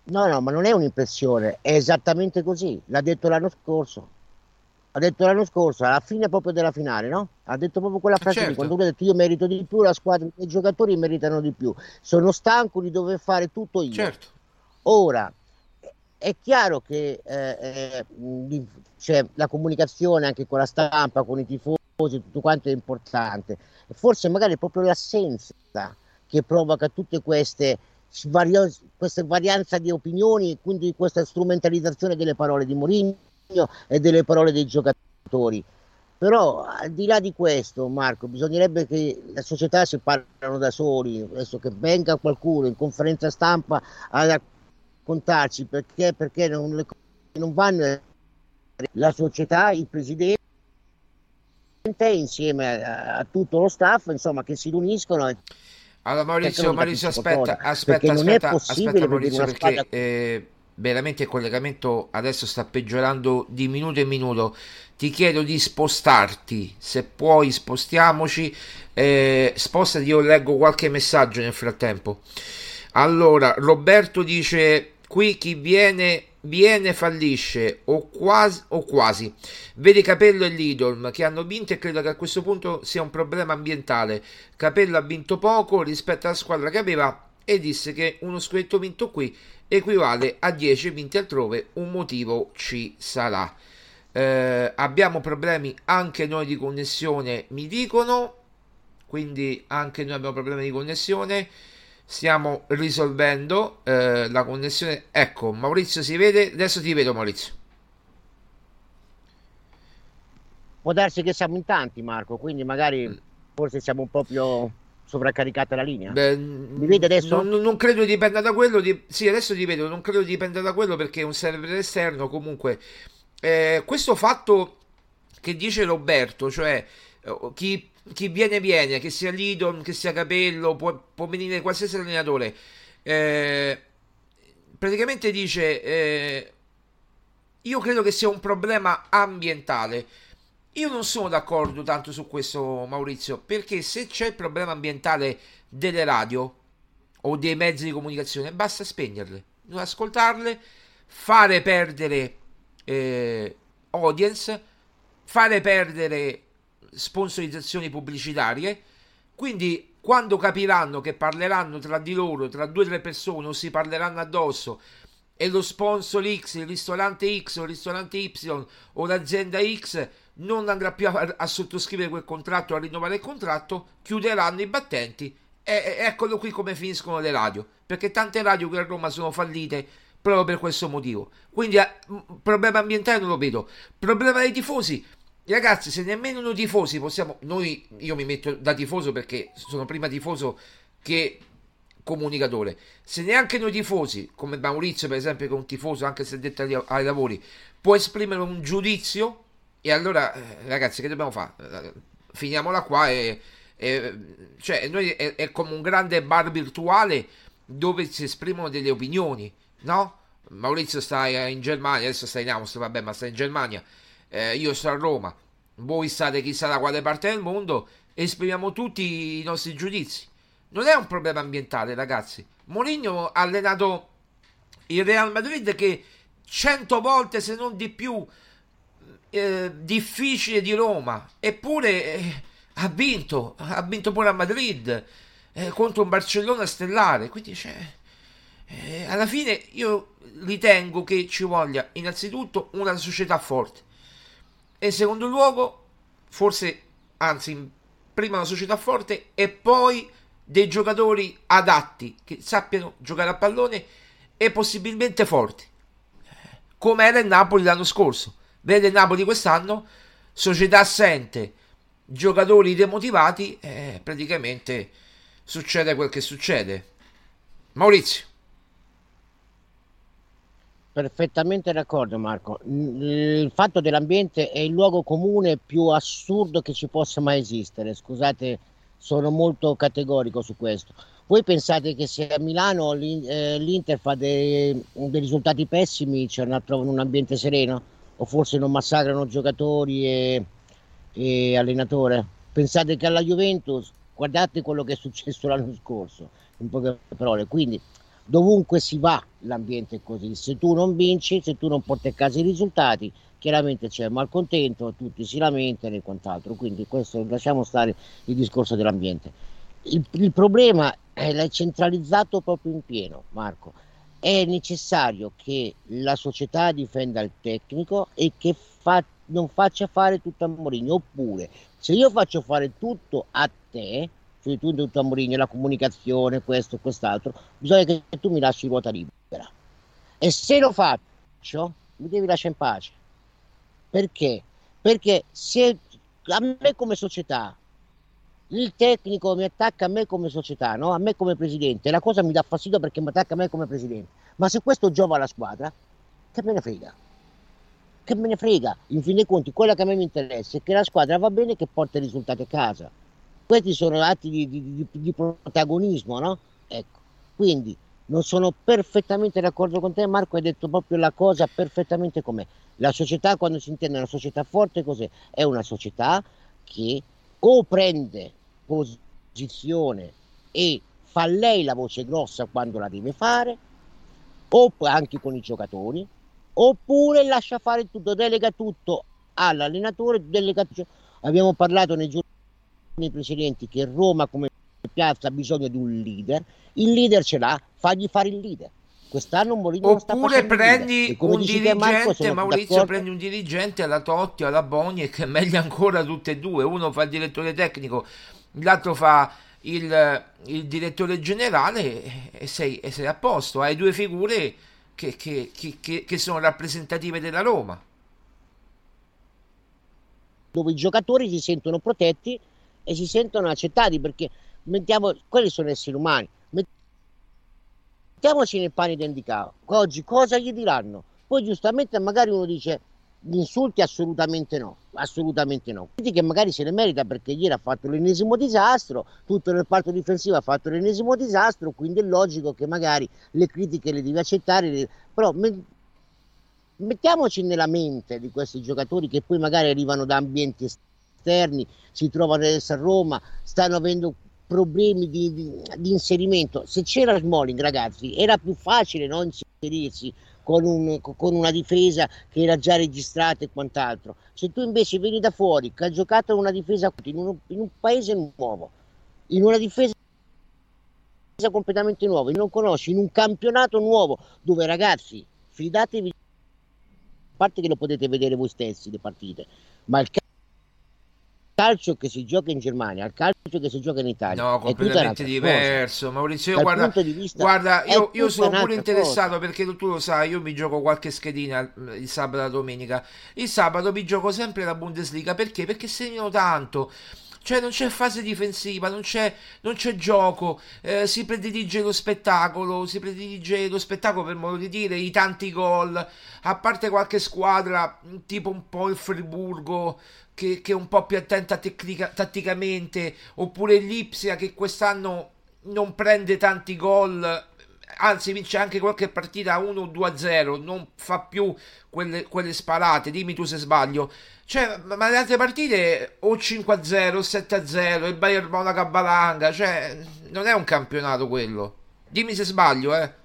No, no, ma non è un'impressione, è esattamente così. L'ha detto l'anno scorso. Ha detto l'anno scorso, alla fine proprio della finale, no? Ha detto proprio quella frase certo. quando lui ha detto io merito di più, la squadra, i giocatori meritano di più. Sono stanco di dover fare tutto io. Certo. Ora, è chiaro che eh, eh, cioè, la comunicazione anche con la stampa, con i tifosi, tutto quanto è importante. Forse magari è proprio l'assenza che provoca tutte queste, vario- queste varianze di opinioni e quindi questa strumentalizzazione delle parole di Mourinho e delle parole dei giocatori. Però al di là di questo, Marco, bisognerebbe che la società si parlano da soli, adesso che venga qualcuno in conferenza stampa a raccontarci perché, perché non, non vanno la società, il presidente insieme a, a, tutto lo staff, insomma, che si riuniscono. allora Maurizio, Maurizio aspetta, aspetta, aspetta, aspetta Maurizio perché squadra... eh, veramente il collegamento adesso sta peggiorando di minuto in minuto. Ti chiedo di spostarti, se puoi spostiamoci, eh, spostati, io leggo qualche messaggio nel frattempo. Allora, Roberto dice qui chi viene viene fallisce o quasi, o quasi. Vedi Capello e Lidl che hanno vinto e credo che a questo punto sia un problema ambientale. Capello ha vinto poco rispetto alla squadra che aveva e disse che uno scudetto vinto qui equivale a 10 vinti altrove, un motivo ci sarà. Eh, abbiamo problemi anche noi di connessione, mi dicono, quindi anche noi abbiamo problemi di connessione stiamo risolvendo eh, la connessione. Ecco Maurizio si vede? Adesso ti vedo Maurizio. Può darsi che siamo in tanti Marco quindi magari mm. forse siamo un po' più sovraccaricata la linea. Beh, mi vede adesso? Non, non, credo dipenda da quello di... sì adesso ti vedo non credo dipenda da quello perché è un server esterno comunque. Eh, questo fatto che dice Roberto cioè eh, chi chi viene viene, che sia Lidon, che sia Capello, può, può venire qualsiasi allenatore. Eh, praticamente dice, eh, io credo che sia un problema ambientale. Io non sono d'accordo tanto su questo Maurizio, perché se c'è il problema ambientale delle radio o dei mezzi di comunicazione, basta spegnerle, non ascoltarle, fare perdere eh, audience, fare perdere sponsorizzazioni pubblicitarie. Quindi quando capiranno che parleranno tra di loro, tra due o tre persone, o si parleranno addosso, e lo sponsor X, il ristorante X o il ristorante Y o l'azienda X non andrà più a, a sottoscrivere quel contratto, a rinnovare il contratto, chiuderanno i battenti e, eccolo qui come finiscono le radio, perché tante radio qui a Roma sono fallite proprio per questo motivo. Quindi eh, problema ambientale non lo vedo. Problema dei tifosi, Ragazzi, se nemmeno noi tifosi possiamo. Noi, io mi metto da tifoso perché sono prima tifoso che comunicatore. Se neanche noi tifosi, come Maurizio, per esempio, che è un tifoso, anche se detto ai lavori, può esprimere un giudizio, e allora, eh, ragazzi, che dobbiamo fare? Eh, finiamola qua e. e cioè, noi è, è come un grande bar virtuale dove si esprimono delle opinioni, no? Maurizio sta in Germania, adesso sta in Austria, vabbè, ma sta in Germania eh, io sto a Roma, voi state chissà da quale parte del mondo, esprimiamo tutti i nostri giudizi. Non è un problema ambientale, ragazzi. Mourinho ha allenato il Real Madrid che cento volte, se non di più, eh, difficile di Roma, eppure eh, ha vinto, ha vinto pure a Madrid eh, contro un Barcellona stellare. Quindi cioè, eh, alla fine io ritengo che ci voglia innanzitutto una società forte e in secondo luogo, forse, anzi, prima una società forte e poi dei giocatori adatti che sappiano giocare a pallone e possibilmente forti. Come era il Napoli l'anno scorso. Vede il Napoli quest'anno, società assente, giocatori demotivati, eh, praticamente succede quel che succede. Maurizio. Perfettamente d'accordo Marco. Il fatto dell'ambiente è il luogo comune più assurdo che ci possa mai esistere. Scusate, sono molto categorico su questo. Voi pensate che se a Milano eh, l'Inter fa dei, dei risultati pessimi ci trovano un ambiente sereno? O forse non massacrano giocatori e, e allenatore? Pensate che alla Juventus, guardate quello che è successo l'anno scorso, in poche parole. Quindi dovunque si va l'ambiente è così, se tu non vinci, se tu non porti a casa i risultati, chiaramente c'è malcontento, tutti si lamentano e quant'altro, quindi questo lasciamo stare il discorso dell'ambiente. Il, il problema è centralizzato proprio in pieno, Marco. È necessario che la società difenda il tecnico e che fa, non faccia fare tutto a Mourinho, oppure se io faccio fare tutto a te, cioè tu tutto a Mourinho, la comunicazione, questo, quest'altro, bisogna che tu mi lasci ruota libera. E se lo faccio, mi devi lasciare in pace. Perché? Perché se a me come società, il tecnico mi attacca a me come società, no? a me come presidente, la cosa mi dà fastidio perché mi attacca a me come presidente. Ma se questo giova alla squadra, che me ne frega? che me ne frega, in fin dei conti, quello che a me mi interessa è che la squadra va bene e che porta i risultati a casa. Questi sono atti di, di, di, protagonismo, no? Ecco, quindi non sono perfettamente d'accordo con te, Marco, hai detto proprio la cosa perfettamente com'è. La società, quando si intende una società forte, cos'è? È una società che o prende posizione e fa lei la voce grossa quando la deve fare, o anche con i giocatori, oppure lascia fare tutto, delega tutto all'allenatore, delega... abbiamo parlato nei giorni precedenti che Roma come piazza ha bisogno di un leader, il leader ce l'ha, fagli fare il leader. Quest'anno Mourinho Oppure prendi un dirigente, Marco, Maurizio prendi un dirigente alla Totti, alla Boni che è meglio ancora tutte e due, uno fa il direttore tecnico, l'altro fa il, il direttore generale e sei, e sei, a posto, hai due figure che, che, che, che sono rappresentative della Roma. Dove i giocatori si sentono protetti e si sentono accettati perché mettiamo, quelli sono esseri umani, mettiamoci nei panni di Endicao, oggi cosa gli diranno? Poi giustamente magari uno dice insulti assolutamente no, assolutamente no. Che magari se ne merita perché ieri ha fatto l'ennesimo disastro, tutto il reparto difensivo ha fatto l'ennesimo disastro, quindi è logico che magari le critiche le devi accettare, però mettiamoci nella mente di questi giocatori che poi magari arrivano da ambienti esterni, si trovano adesso a Roma, stanno avendo problemi di, di, di inserimento. Se c'era Smalling, ragazzi, era più facile non inserirsi con, un, con, una difesa che era già registrata e quant'altro. Se tu invece vieni da fuori, che ha giocato una difesa in un, in un paese nuovo, in una difesa completamente nuova, non conosci, in un campionato nuovo, dove ragazzi, fidatevi, a parte che lo potete vedere voi stessi le partite, ma il calcio che si gioca in Germania al calcio che si gioca in Italia no completamente diverso cosa. Maurizio io guarda, guarda io, io sono pure interessato cosa. perché tu, tu, lo sai io mi gioco qualche schedina il sabato e la domenica il sabato mi gioco sempre la Bundesliga perché perché segno tanto cioè non c'è fase difensiva, non c'è, non c'è gioco, eh, si predilige lo spettacolo, si predilige lo spettacolo per modo di dire, i tanti gol, a parte qualche squadra tipo un po' il Friburgo che, che è un po' più attenta tecnica, tatticamente, oppure l'Ipsia che quest'anno non prende tanti gol anzi vince anche qualche partita 1 2 0 non fa più quelle, quelle, sparate. Dimmi tu se sbaglio. Cioè ma le altre partite o 5 0 7 0 il Bayern Monaco Balanga cioè non è un campionato quello. Dimmi se sbaglio eh.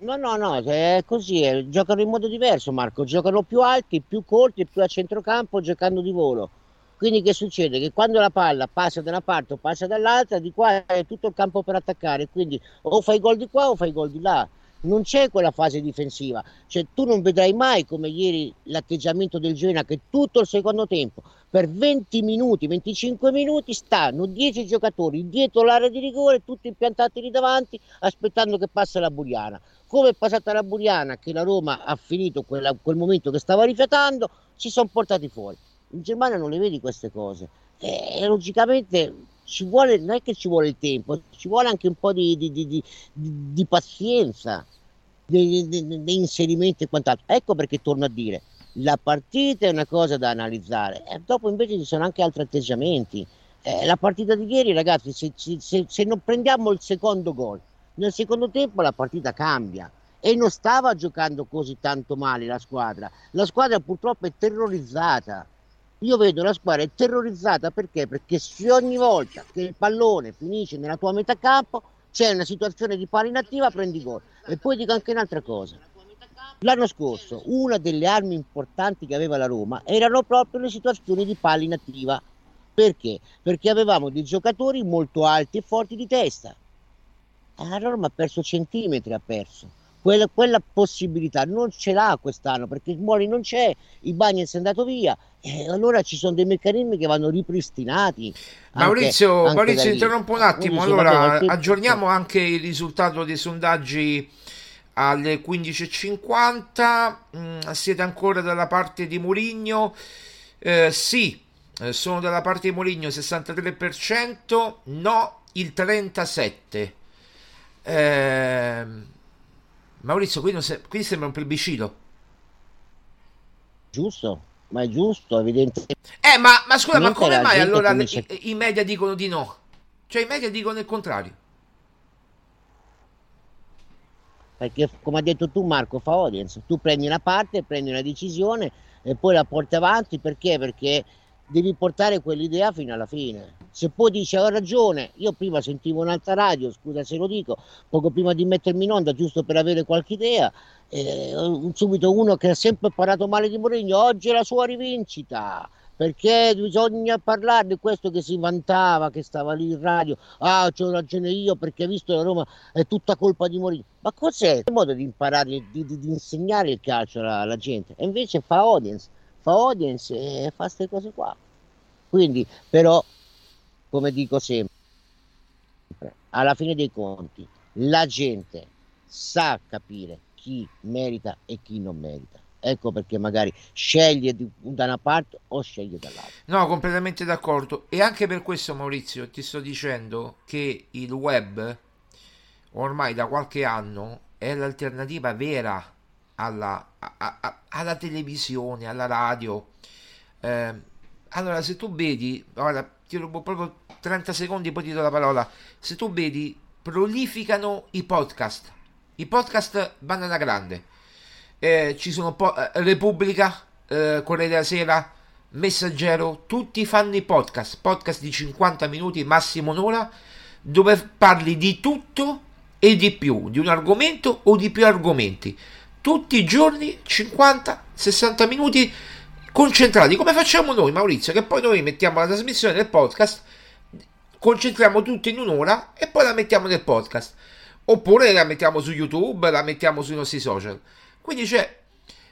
No, no, no, è così, è, giocano in modo diverso Marco, giocano più alti, più corti, più a centrocampo, giocando di volo. Quindi che succede? Che quando la palla passa da una parte o passa dall'altra, di qua è tutto il campo per attaccare, quindi o fai gol di qua o fai gol di là. Non c'è quella fase difensiva, cioè tu non vedrai mai come ieri l'atteggiamento del Genoa che tutto il secondo tempo, per 20 minuti, 25 minuti stanno 10 giocatori dietro l'area di rigore, tutti impiantati lì davanti, aspettando che passa la Buriana. Come è passata la Buriana, che la Roma ha finito quella, quel momento che stava rifiatando, si sono portati fuori in Germania non le vedi queste cose. E logicamente ci vuole, non è che ci vuole il tempo, ci vuole anche un po' di, di, di, di pazienza, di, inserimento e quant'altro. Ecco perché torno a dire, la partita è una cosa da analizzare, e dopo invece ci sono anche altri atteggiamenti. Eh, la partita di ieri, ragazzi, se, se, se non prendiamo il secondo gol, nel secondo tempo la partita cambia e non stava giocando così tanto male la squadra. La squadra purtroppo è terrorizzata io vedo la squadra terrorizzata perché? Perché se ogni volta che il pallone finisce nella tua metà campo c'è una situazione di palla inattiva, prendi gol. E poi dico anche un'altra cosa. L'anno scorso una delle armi importanti che aveva la Roma erano proprio le situazioni di palla inattiva. Perché? Perché avevamo dei giocatori molto alti e forti di testa. E la Roma ha perso centimetri, ha perso quella, quella, possibilità non ce l'ha quest'anno perché Smoli non c'è, i Bagnets è andato via e allora ci sono dei meccanismi che vanno ripristinati. Maurizio, anche, Maurizio interrompo un attimo, allora aggiorniamo anche il risultato dei sondaggi alle 15.50, mm, siete ancora dalla parte di Mourinho? Eh, sì, eh, sono dalla parte di Mourinho 63%, no il 37%. Eh, Maurizio, qui, se, qui sembra un plebiscito. giusto, ma è giusto, evidentemente. Eh, ma, ma scusa, ma come mai allora comincia- i, i media dicono di no? Cioè i media dicono il contrario. Perché, come ha detto tu, Marco, fa audience. Tu prendi una parte, prendi una decisione e poi la porti avanti perché? Perché devi portare quell'idea fino alla fine. Se poi dici ho ragione, io prima sentivo un'altra radio, scusa se lo dico, poco prima di mettermi in onda, giusto per avere qualche idea, eh, subito uno che ha sempre parlato male di Mourinho, oggi è la sua rivincita. Perché bisogna parlare di questo che si vantava, che stava lì in radio. Ah, c'ho ragione io perché ha visto la Roma è tutta colpa di Mourinho. Ma cos'è? Il modo di imparare, di, di- di insegnare il calcio alla, alla gente. E invece fa audience, fa audience e fa queste cose qua. Quindi, però, come dico sempre, alla fine dei conti, la gente sa capire chi merita e chi non merita. Ecco perché magari sceglie da una parte o sceglie dall'altra. No, completamente d'accordo. E anche per questo, Maurizio, ti sto dicendo che il web ormai da qualche anno è l'alternativa vera alla, a- a- alla televisione, alla radio. Eh, allora, se tu vedi, ora ti rubo proprio 30 secondi, poi ti do la parola. Se tu vedi, prolificano i podcast. I podcast vanno alla grande. Eh, ci sono po- eh, Repubblica, eh, Corriere della Sera, Messaggero, tutti fanno i podcast, podcast di 50 minuti, massimo un'ora, dove parli di tutto e di più, di un argomento o di più argomenti. Tutti i giorni 50-60 minuti concentrati, come facciamo noi, Maurizio, che poi noi mettiamo la trasmissione del podcast, concentriamo tutto in un'ora e poi la mettiamo nel podcast. Oppure la mettiamo su YouTube, la mettiamo sui nostri social. Quindi c'è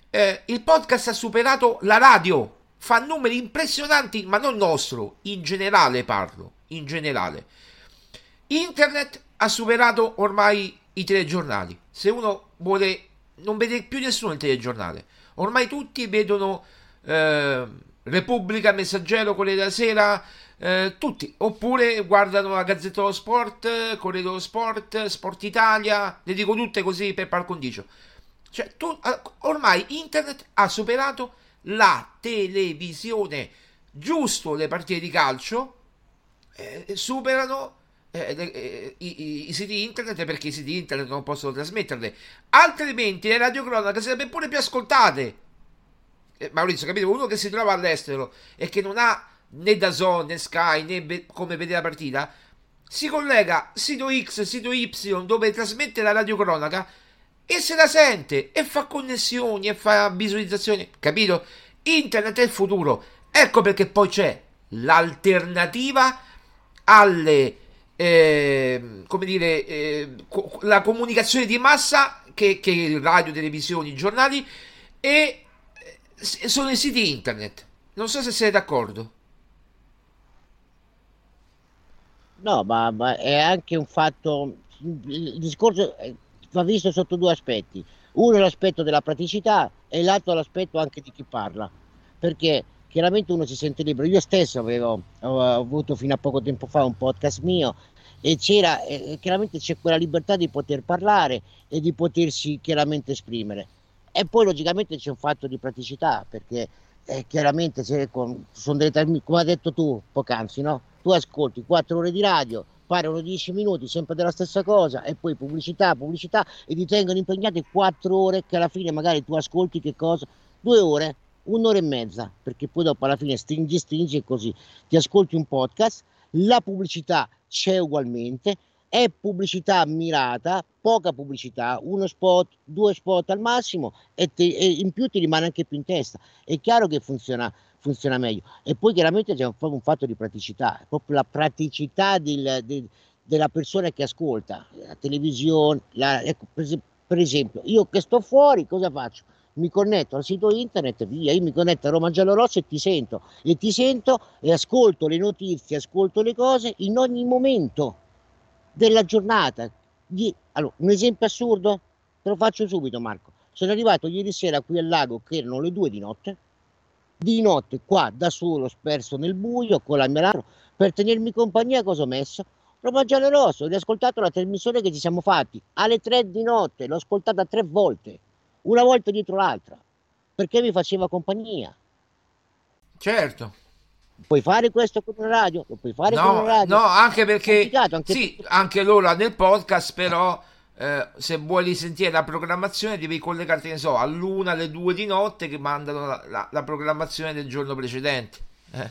eh, il podcast ha superato la radio, fa numeri impressionanti, ma non nostro, in generale parlo, in generale. Internet ha superato ormai i telegiornali. Se uno vuole, non vede più nessuno il telegiornale. Ormai tutti vedono eh, Repubblica, Messaggero, Corriere della Sera, eh, tutti. Oppure guardano la Gazzetta dello Sport, Corriere dello Sport, Sport Italia, le dico tutte così per par condicio. Cioè, tu, eh, ormai internet ha superato la televisione. Giusto le partite di calcio eh, superano eh, le- eh, i, i- i siti internet perché i siti internet non possono trasmetterle. Altrimenti le radiocronache sarebbero pure più ascoltate. Eh, Maurizio, capito? Uno che si trova all'estero e che non ha né da Zone né Sky né ve- come vedere la partita, si collega sito X, sito Y dove trasmette la radiocronaca e se la sente e fa connessioni e fa visualizzazioni, capito? Internet è il futuro. Ecco perché poi c'è l'alternativa alle eh, come dire eh, co- la comunicazione di massa che, che radio, televisioni, giornali e sono i siti internet. Non so se sei d'accordo. No, ma, ma è anche un fatto, il discorso eh, va visto sotto due aspetti. Uno è l'aspetto della praticità e l'altro è l'aspetto anche di chi parla, perché chiaramente uno si sente libero. Io stesso avevo avuto fino a poco tempo fa un podcast mio e c'era, eh, chiaramente c'è quella libertà di poter parlare e di potersi chiaramente esprimere. E poi logicamente c'è un fatto di praticità, perché eh, chiaramente se con- sono delle trasmi- come hai detto tu poc'anzi, no? Tu ascolti 4 ore di radio, parlano 10 minuti sempre della stessa cosa e poi pubblicità, pubblicità e ti tengono impegnati 4 ore che alla fine magari tu ascolti che cosa? Due ore, un'ora e mezza, perché poi dopo alla fine stringi, stringi e così. Ti ascolti un podcast, la pubblicità c'è ugualmente, è pubblicità mirata, poca pubblicità, uno spot, due spot al massimo e, te- e in più ti rimane anche più in testa. È chiaro che funziona, funziona meglio. E poi chiaramente c'è un, un fatto di praticità, proprio la praticità del- del- della persona che ascolta, la televisione, la- ecco, per, per esempio, io che sto fuori, cosa faccio? Mi connetto al sito internet, via, io mi connetto a Roma Giallo Rosso e ti sento, e ti sento e ascolto le notizie, ascolto le cose in ogni momento della giornata. Allora, un esempio assurdo? Te lo faccio subito, Marco. Sono arrivato ieri sera qui al lago, che erano le due di notte, di notte qua da solo, sperso nel buio, con la mia lampada, per tenermi compagnia cosa ho messo? Roma Giallo Rosso, ho riascoltato la trasmissione che ci siamo fatti alle tre di notte, l'ho ascoltata tre volte, una volta dietro l'altra. perché mi faceva compagnia. Certo. Puoi fare questo con una radio? Lo puoi fare no, con una radio? No, anche perché anche sì, perché... anche loro nel podcast, però eh, se vuoi risentire la programmazione devi collegarti, ne so, all'una, alle due di notte che mandano la, la, la programmazione del giorno precedente. Eh.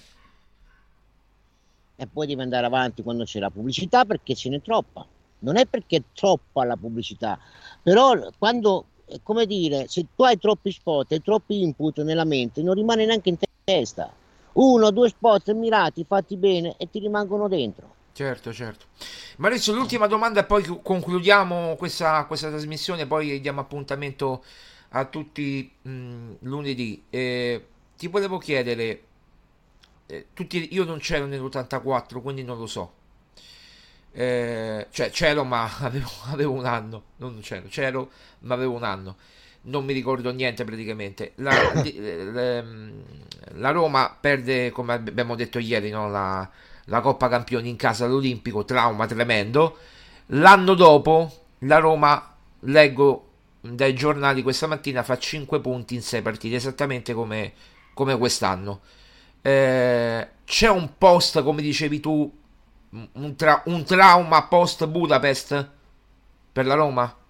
E poi devi andare avanti quando c'è la pubblicità perché ce n'è troppa. Non è perché è troppa la pubblicità, però quando, come dire, se tu hai troppi spot e troppi input nella mente, non rimane neanche in testa uno due spot mirati, fatti bene e ti rimangono dentro. Certo, certo. Maurizio, l'ultima domanda e poi concludiamo questa, questa trasmissione, poi diamo appuntamento a tutti mh, lunedì. Eh, ti volevo chiedere, eh, tutti, io non c'ero nell'84, quindi non lo so. Eh, cioè c'ero ma [laughs] avevo, avevo, un anno, non c'ero, c'ero ma avevo un anno non mi ricordo niente praticamente. La, [coughs] la, la Roma perde, come abbiamo detto ieri, no? la, la, Coppa Campioni in casa all'Olimpico, trauma tremendo. L'anno dopo la Roma, leggo dai giornali questa mattina, fa 5 punti in 6 partite, esattamente come, come quest'anno. Eh, c'è un post, come dicevi tu, un, tra, un trauma post Budapest per la Roma?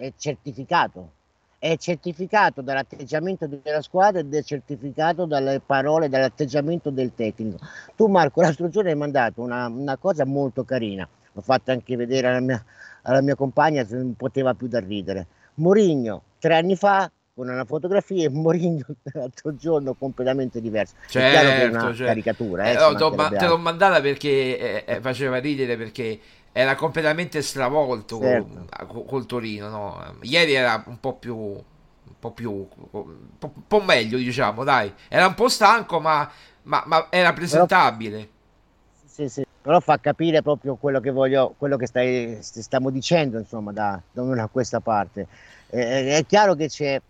è certificato. È certificato dall'atteggiamento della squadra ed è certificato dalle parole, dall'atteggiamento del tecnico. Tu Marco l'altro giorno hai mandato una, una cosa molto carina, l'ho fatta anche vedere alla mia, alla mia compagna se non poteva più da ridere. Mourinho tre anni fa con una fotografia e [laughs] Mourinho l'altro giorno completamente diverso. Certo, è è una certo. caricatura. Eh, eh, no, te l'ho mandata perché eh, eh, faceva ridere perché era completamente stravolto certo. col, col, Torino. No? Ieri era un po' più. Un po' più. Un po', un po', meglio, diciamo, dai. Era un po' stanco, ma, ma, ma era presentabile. Però, sì, sì. Però fa capire proprio quello che voglio, quello che stai, stiamo dicendo, insomma, da, da una a questa parte. Eh, è chiaro che c'è.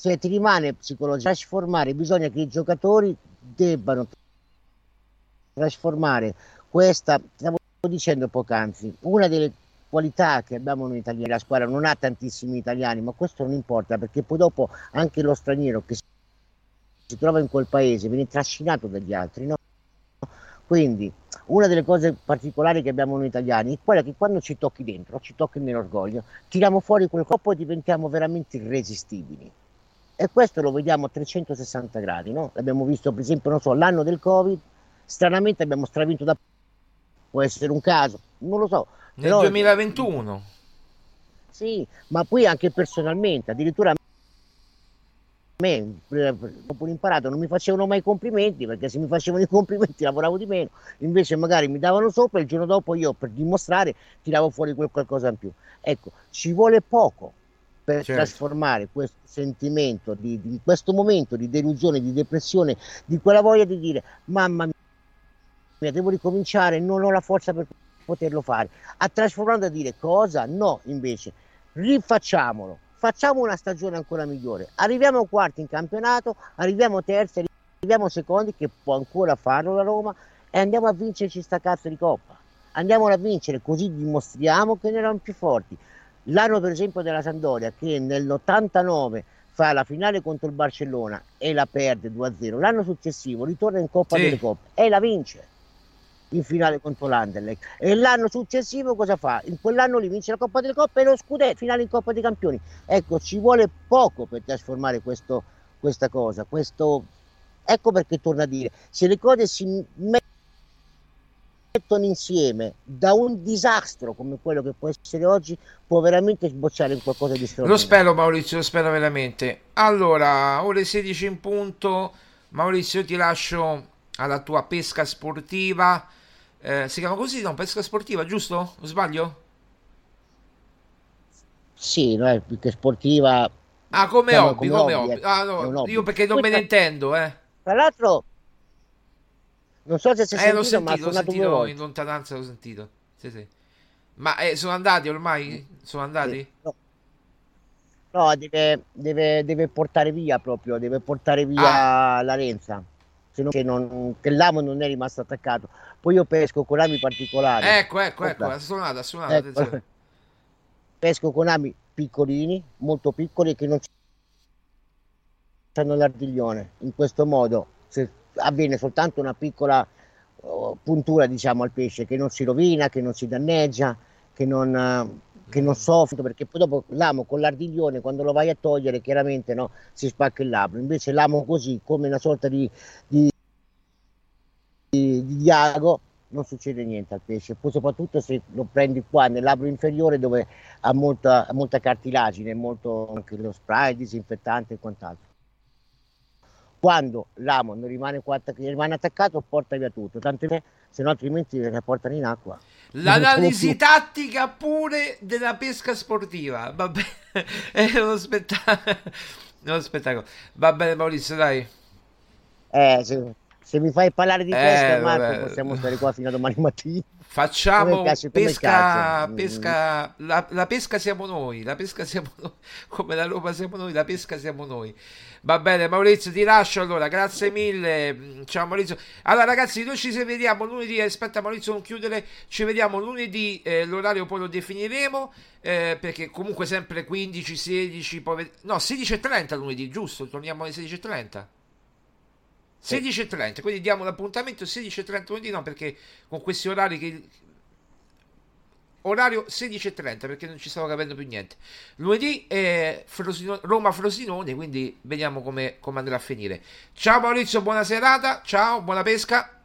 Se ti rimane psicologico trasformare, bisogna che i giocatori debbano trasformare questa, stavo dicendo poc'anzi, una delle qualità che abbiamo noi italiani, la squadra non ha tantissimi italiani, ma questo non importa perché poi dopo anche lo straniero che si trova in quel paese viene trascinato dagli altri, no? Quindi una delle cose particolari che abbiamo noi italiani è quella che quando ci tocchi dentro, ci tocchi nell'orgoglio, tiriamo fuori quel corpo e diventiamo veramente irresistibili. E questo lo vediamo a 360 gradi, no? L'abbiamo visto per esempio, non so, l'anno del Covid, stranamente abbiamo stravinto da può essere un caso, non lo so. Nel però... 2021. Sì, ma poi anche personalmente, addirittura me, dopo l'imparato, non mi facevano mai complimenti, perché se mi facevano i complimenti lavoravo di meno, invece magari mi davano sopra e il giorno dopo io per dimostrare tiravo fuori quel qualcosa in più. Ecco, ci vuole poco per certo. trasformare questo sentimento, di, di, questo momento di delusione, di depressione, di quella voglia di dire mamma mia devo ricominciare, non ho la forza per poterlo fare. A trasformando a dire cosa? No, invece, rifacciamolo, facciamo una stagione ancora migliore. Arriviamo quarti in campionato, arriviamo terzi, arriviamo secondi, che può ancora farlo la Roma, e andiamo a vincerci sta cazzo di coppa. Andiamola a vincere, così dimostriamo che ne erano più forti. L'anno per esempio della Sandoria che nell'89 fa la finale contro il Barcellona e la perde 2-0, l'anno successivo ritorna in Coppa sì. delle Coppe e la vince in finale contro l'Anderlecht e l'anno successivo cosa fa? In quell'anno lì vince la Coppa delle Coppe e lo scudetto, finale in Coppa dei Campioni. Ecco, ci vuole poco per trasformare questo, questa cosa, questo... ecco perché torno a dire, se le cose si mettono insieme da un disastro come quello che può essere oggi, può veramente sbocciare in qualcosa di straordinario. Lo spero Maurizio, lo spero veramente. Allora, ore 16 in punto, Maurizio ti lascio alla tua pesca sportiva eh, si chiama così, no? Pesca sportiva, giusto? O sbaglio? Sì, no, è più che sportiva. Ah, come hobby, come, hobby. hobby. Ah, no, io perché non Questa... me ne intendo, eh. Tra l'altro, non so se si è eh, l'ho sentito, l'ho sentito in lontananza, l'ho sentito. Sì, sì. Ma eh, sono andati ormai? Sono andati? Sì, no. no deve, deve, deve, portare via proprio, deve portare via ah. la Renza se non che, non, che l'amo non è rimasto attaccato. Poi io pesco con lami particolari. Ecco, ecco, ecco, ha suonato, ha suonato, ecco. [laughs] pesco con ami piccolini, molto piccoli che non hanno l'ardiglione. In questo modo se avviene soltanto una piccola uh, puntura diciamo al pesce che non si rovina, che non si danneggia, che non, uh, che non soffre, perché poi dopo l'amo con l'ardiglione quando lo vai a togliere chiaramente no, si spacca il labbro, invece l'amo così come una sorta di, di, di, di diago non succede niente al pesce, poi soprattutto se lo prendi qua nel labbro inferiore dove ha molta, molta cartilagine, molto anche lo spray, disinfettante e quant'altro. Quando l'amo non rimane, rimane attaccato porta via tutto, tanto che se no altrimenti ne portano in acqua. L'analisi [laughs] tattica pure della pesca sportiva, va bene, [laughs] è uno spettacolo. [laughs] uno spettacolo. Va bene Maurizio, dai. Eh, sì se mi fai parlare di pesca, eh, Marco, vabbè. possiamo stare qua fino a domani mattina. Facciamo piace, pesca, mm. pesca la, la, pesca siamo noi, la pesca siamo noi, [laughs] come la Roma siamo noi, la pesca siamo noi. Va bene, Maurizio, ti lascio allora, grazie mille. Ciao Maurizio. Allora ragazzi, noi ci vediamo lunedì, aspetta Maurizio non chiudere, ci vediamo lunedì, eh, l'orario poi lo definiremo, eh, perché comunque sempre 15, 16, poi... no 16.30 lunedì, giusto? Torniamo alle 16.30. 16.30, quindi diamo l'appuntamento 16.30 lunedì, no perché con questi orari che... Orario 16.30 perché non ci stavo capendo più niente. Lunedì è Frosino... Roma-Frosinone, quindi vediamo come, come andrà a finire. Ciao Maurizio, buona serata, ciao, buona pesca.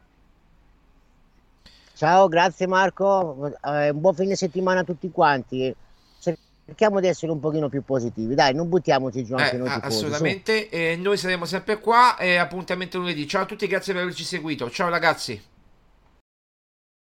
Ciao, grazie Marco, eh, un buon fine settimana a tutti quanti cerchiamo di essere un pochino più positivi, dai, non buttiamoci giù anche eh, noi. Tifosi, assolutamente, eh, noi saremo sempre qua e appuntamento lunedì. Ciao a tutti, grazie per averci seguito. Ciao ragazzi.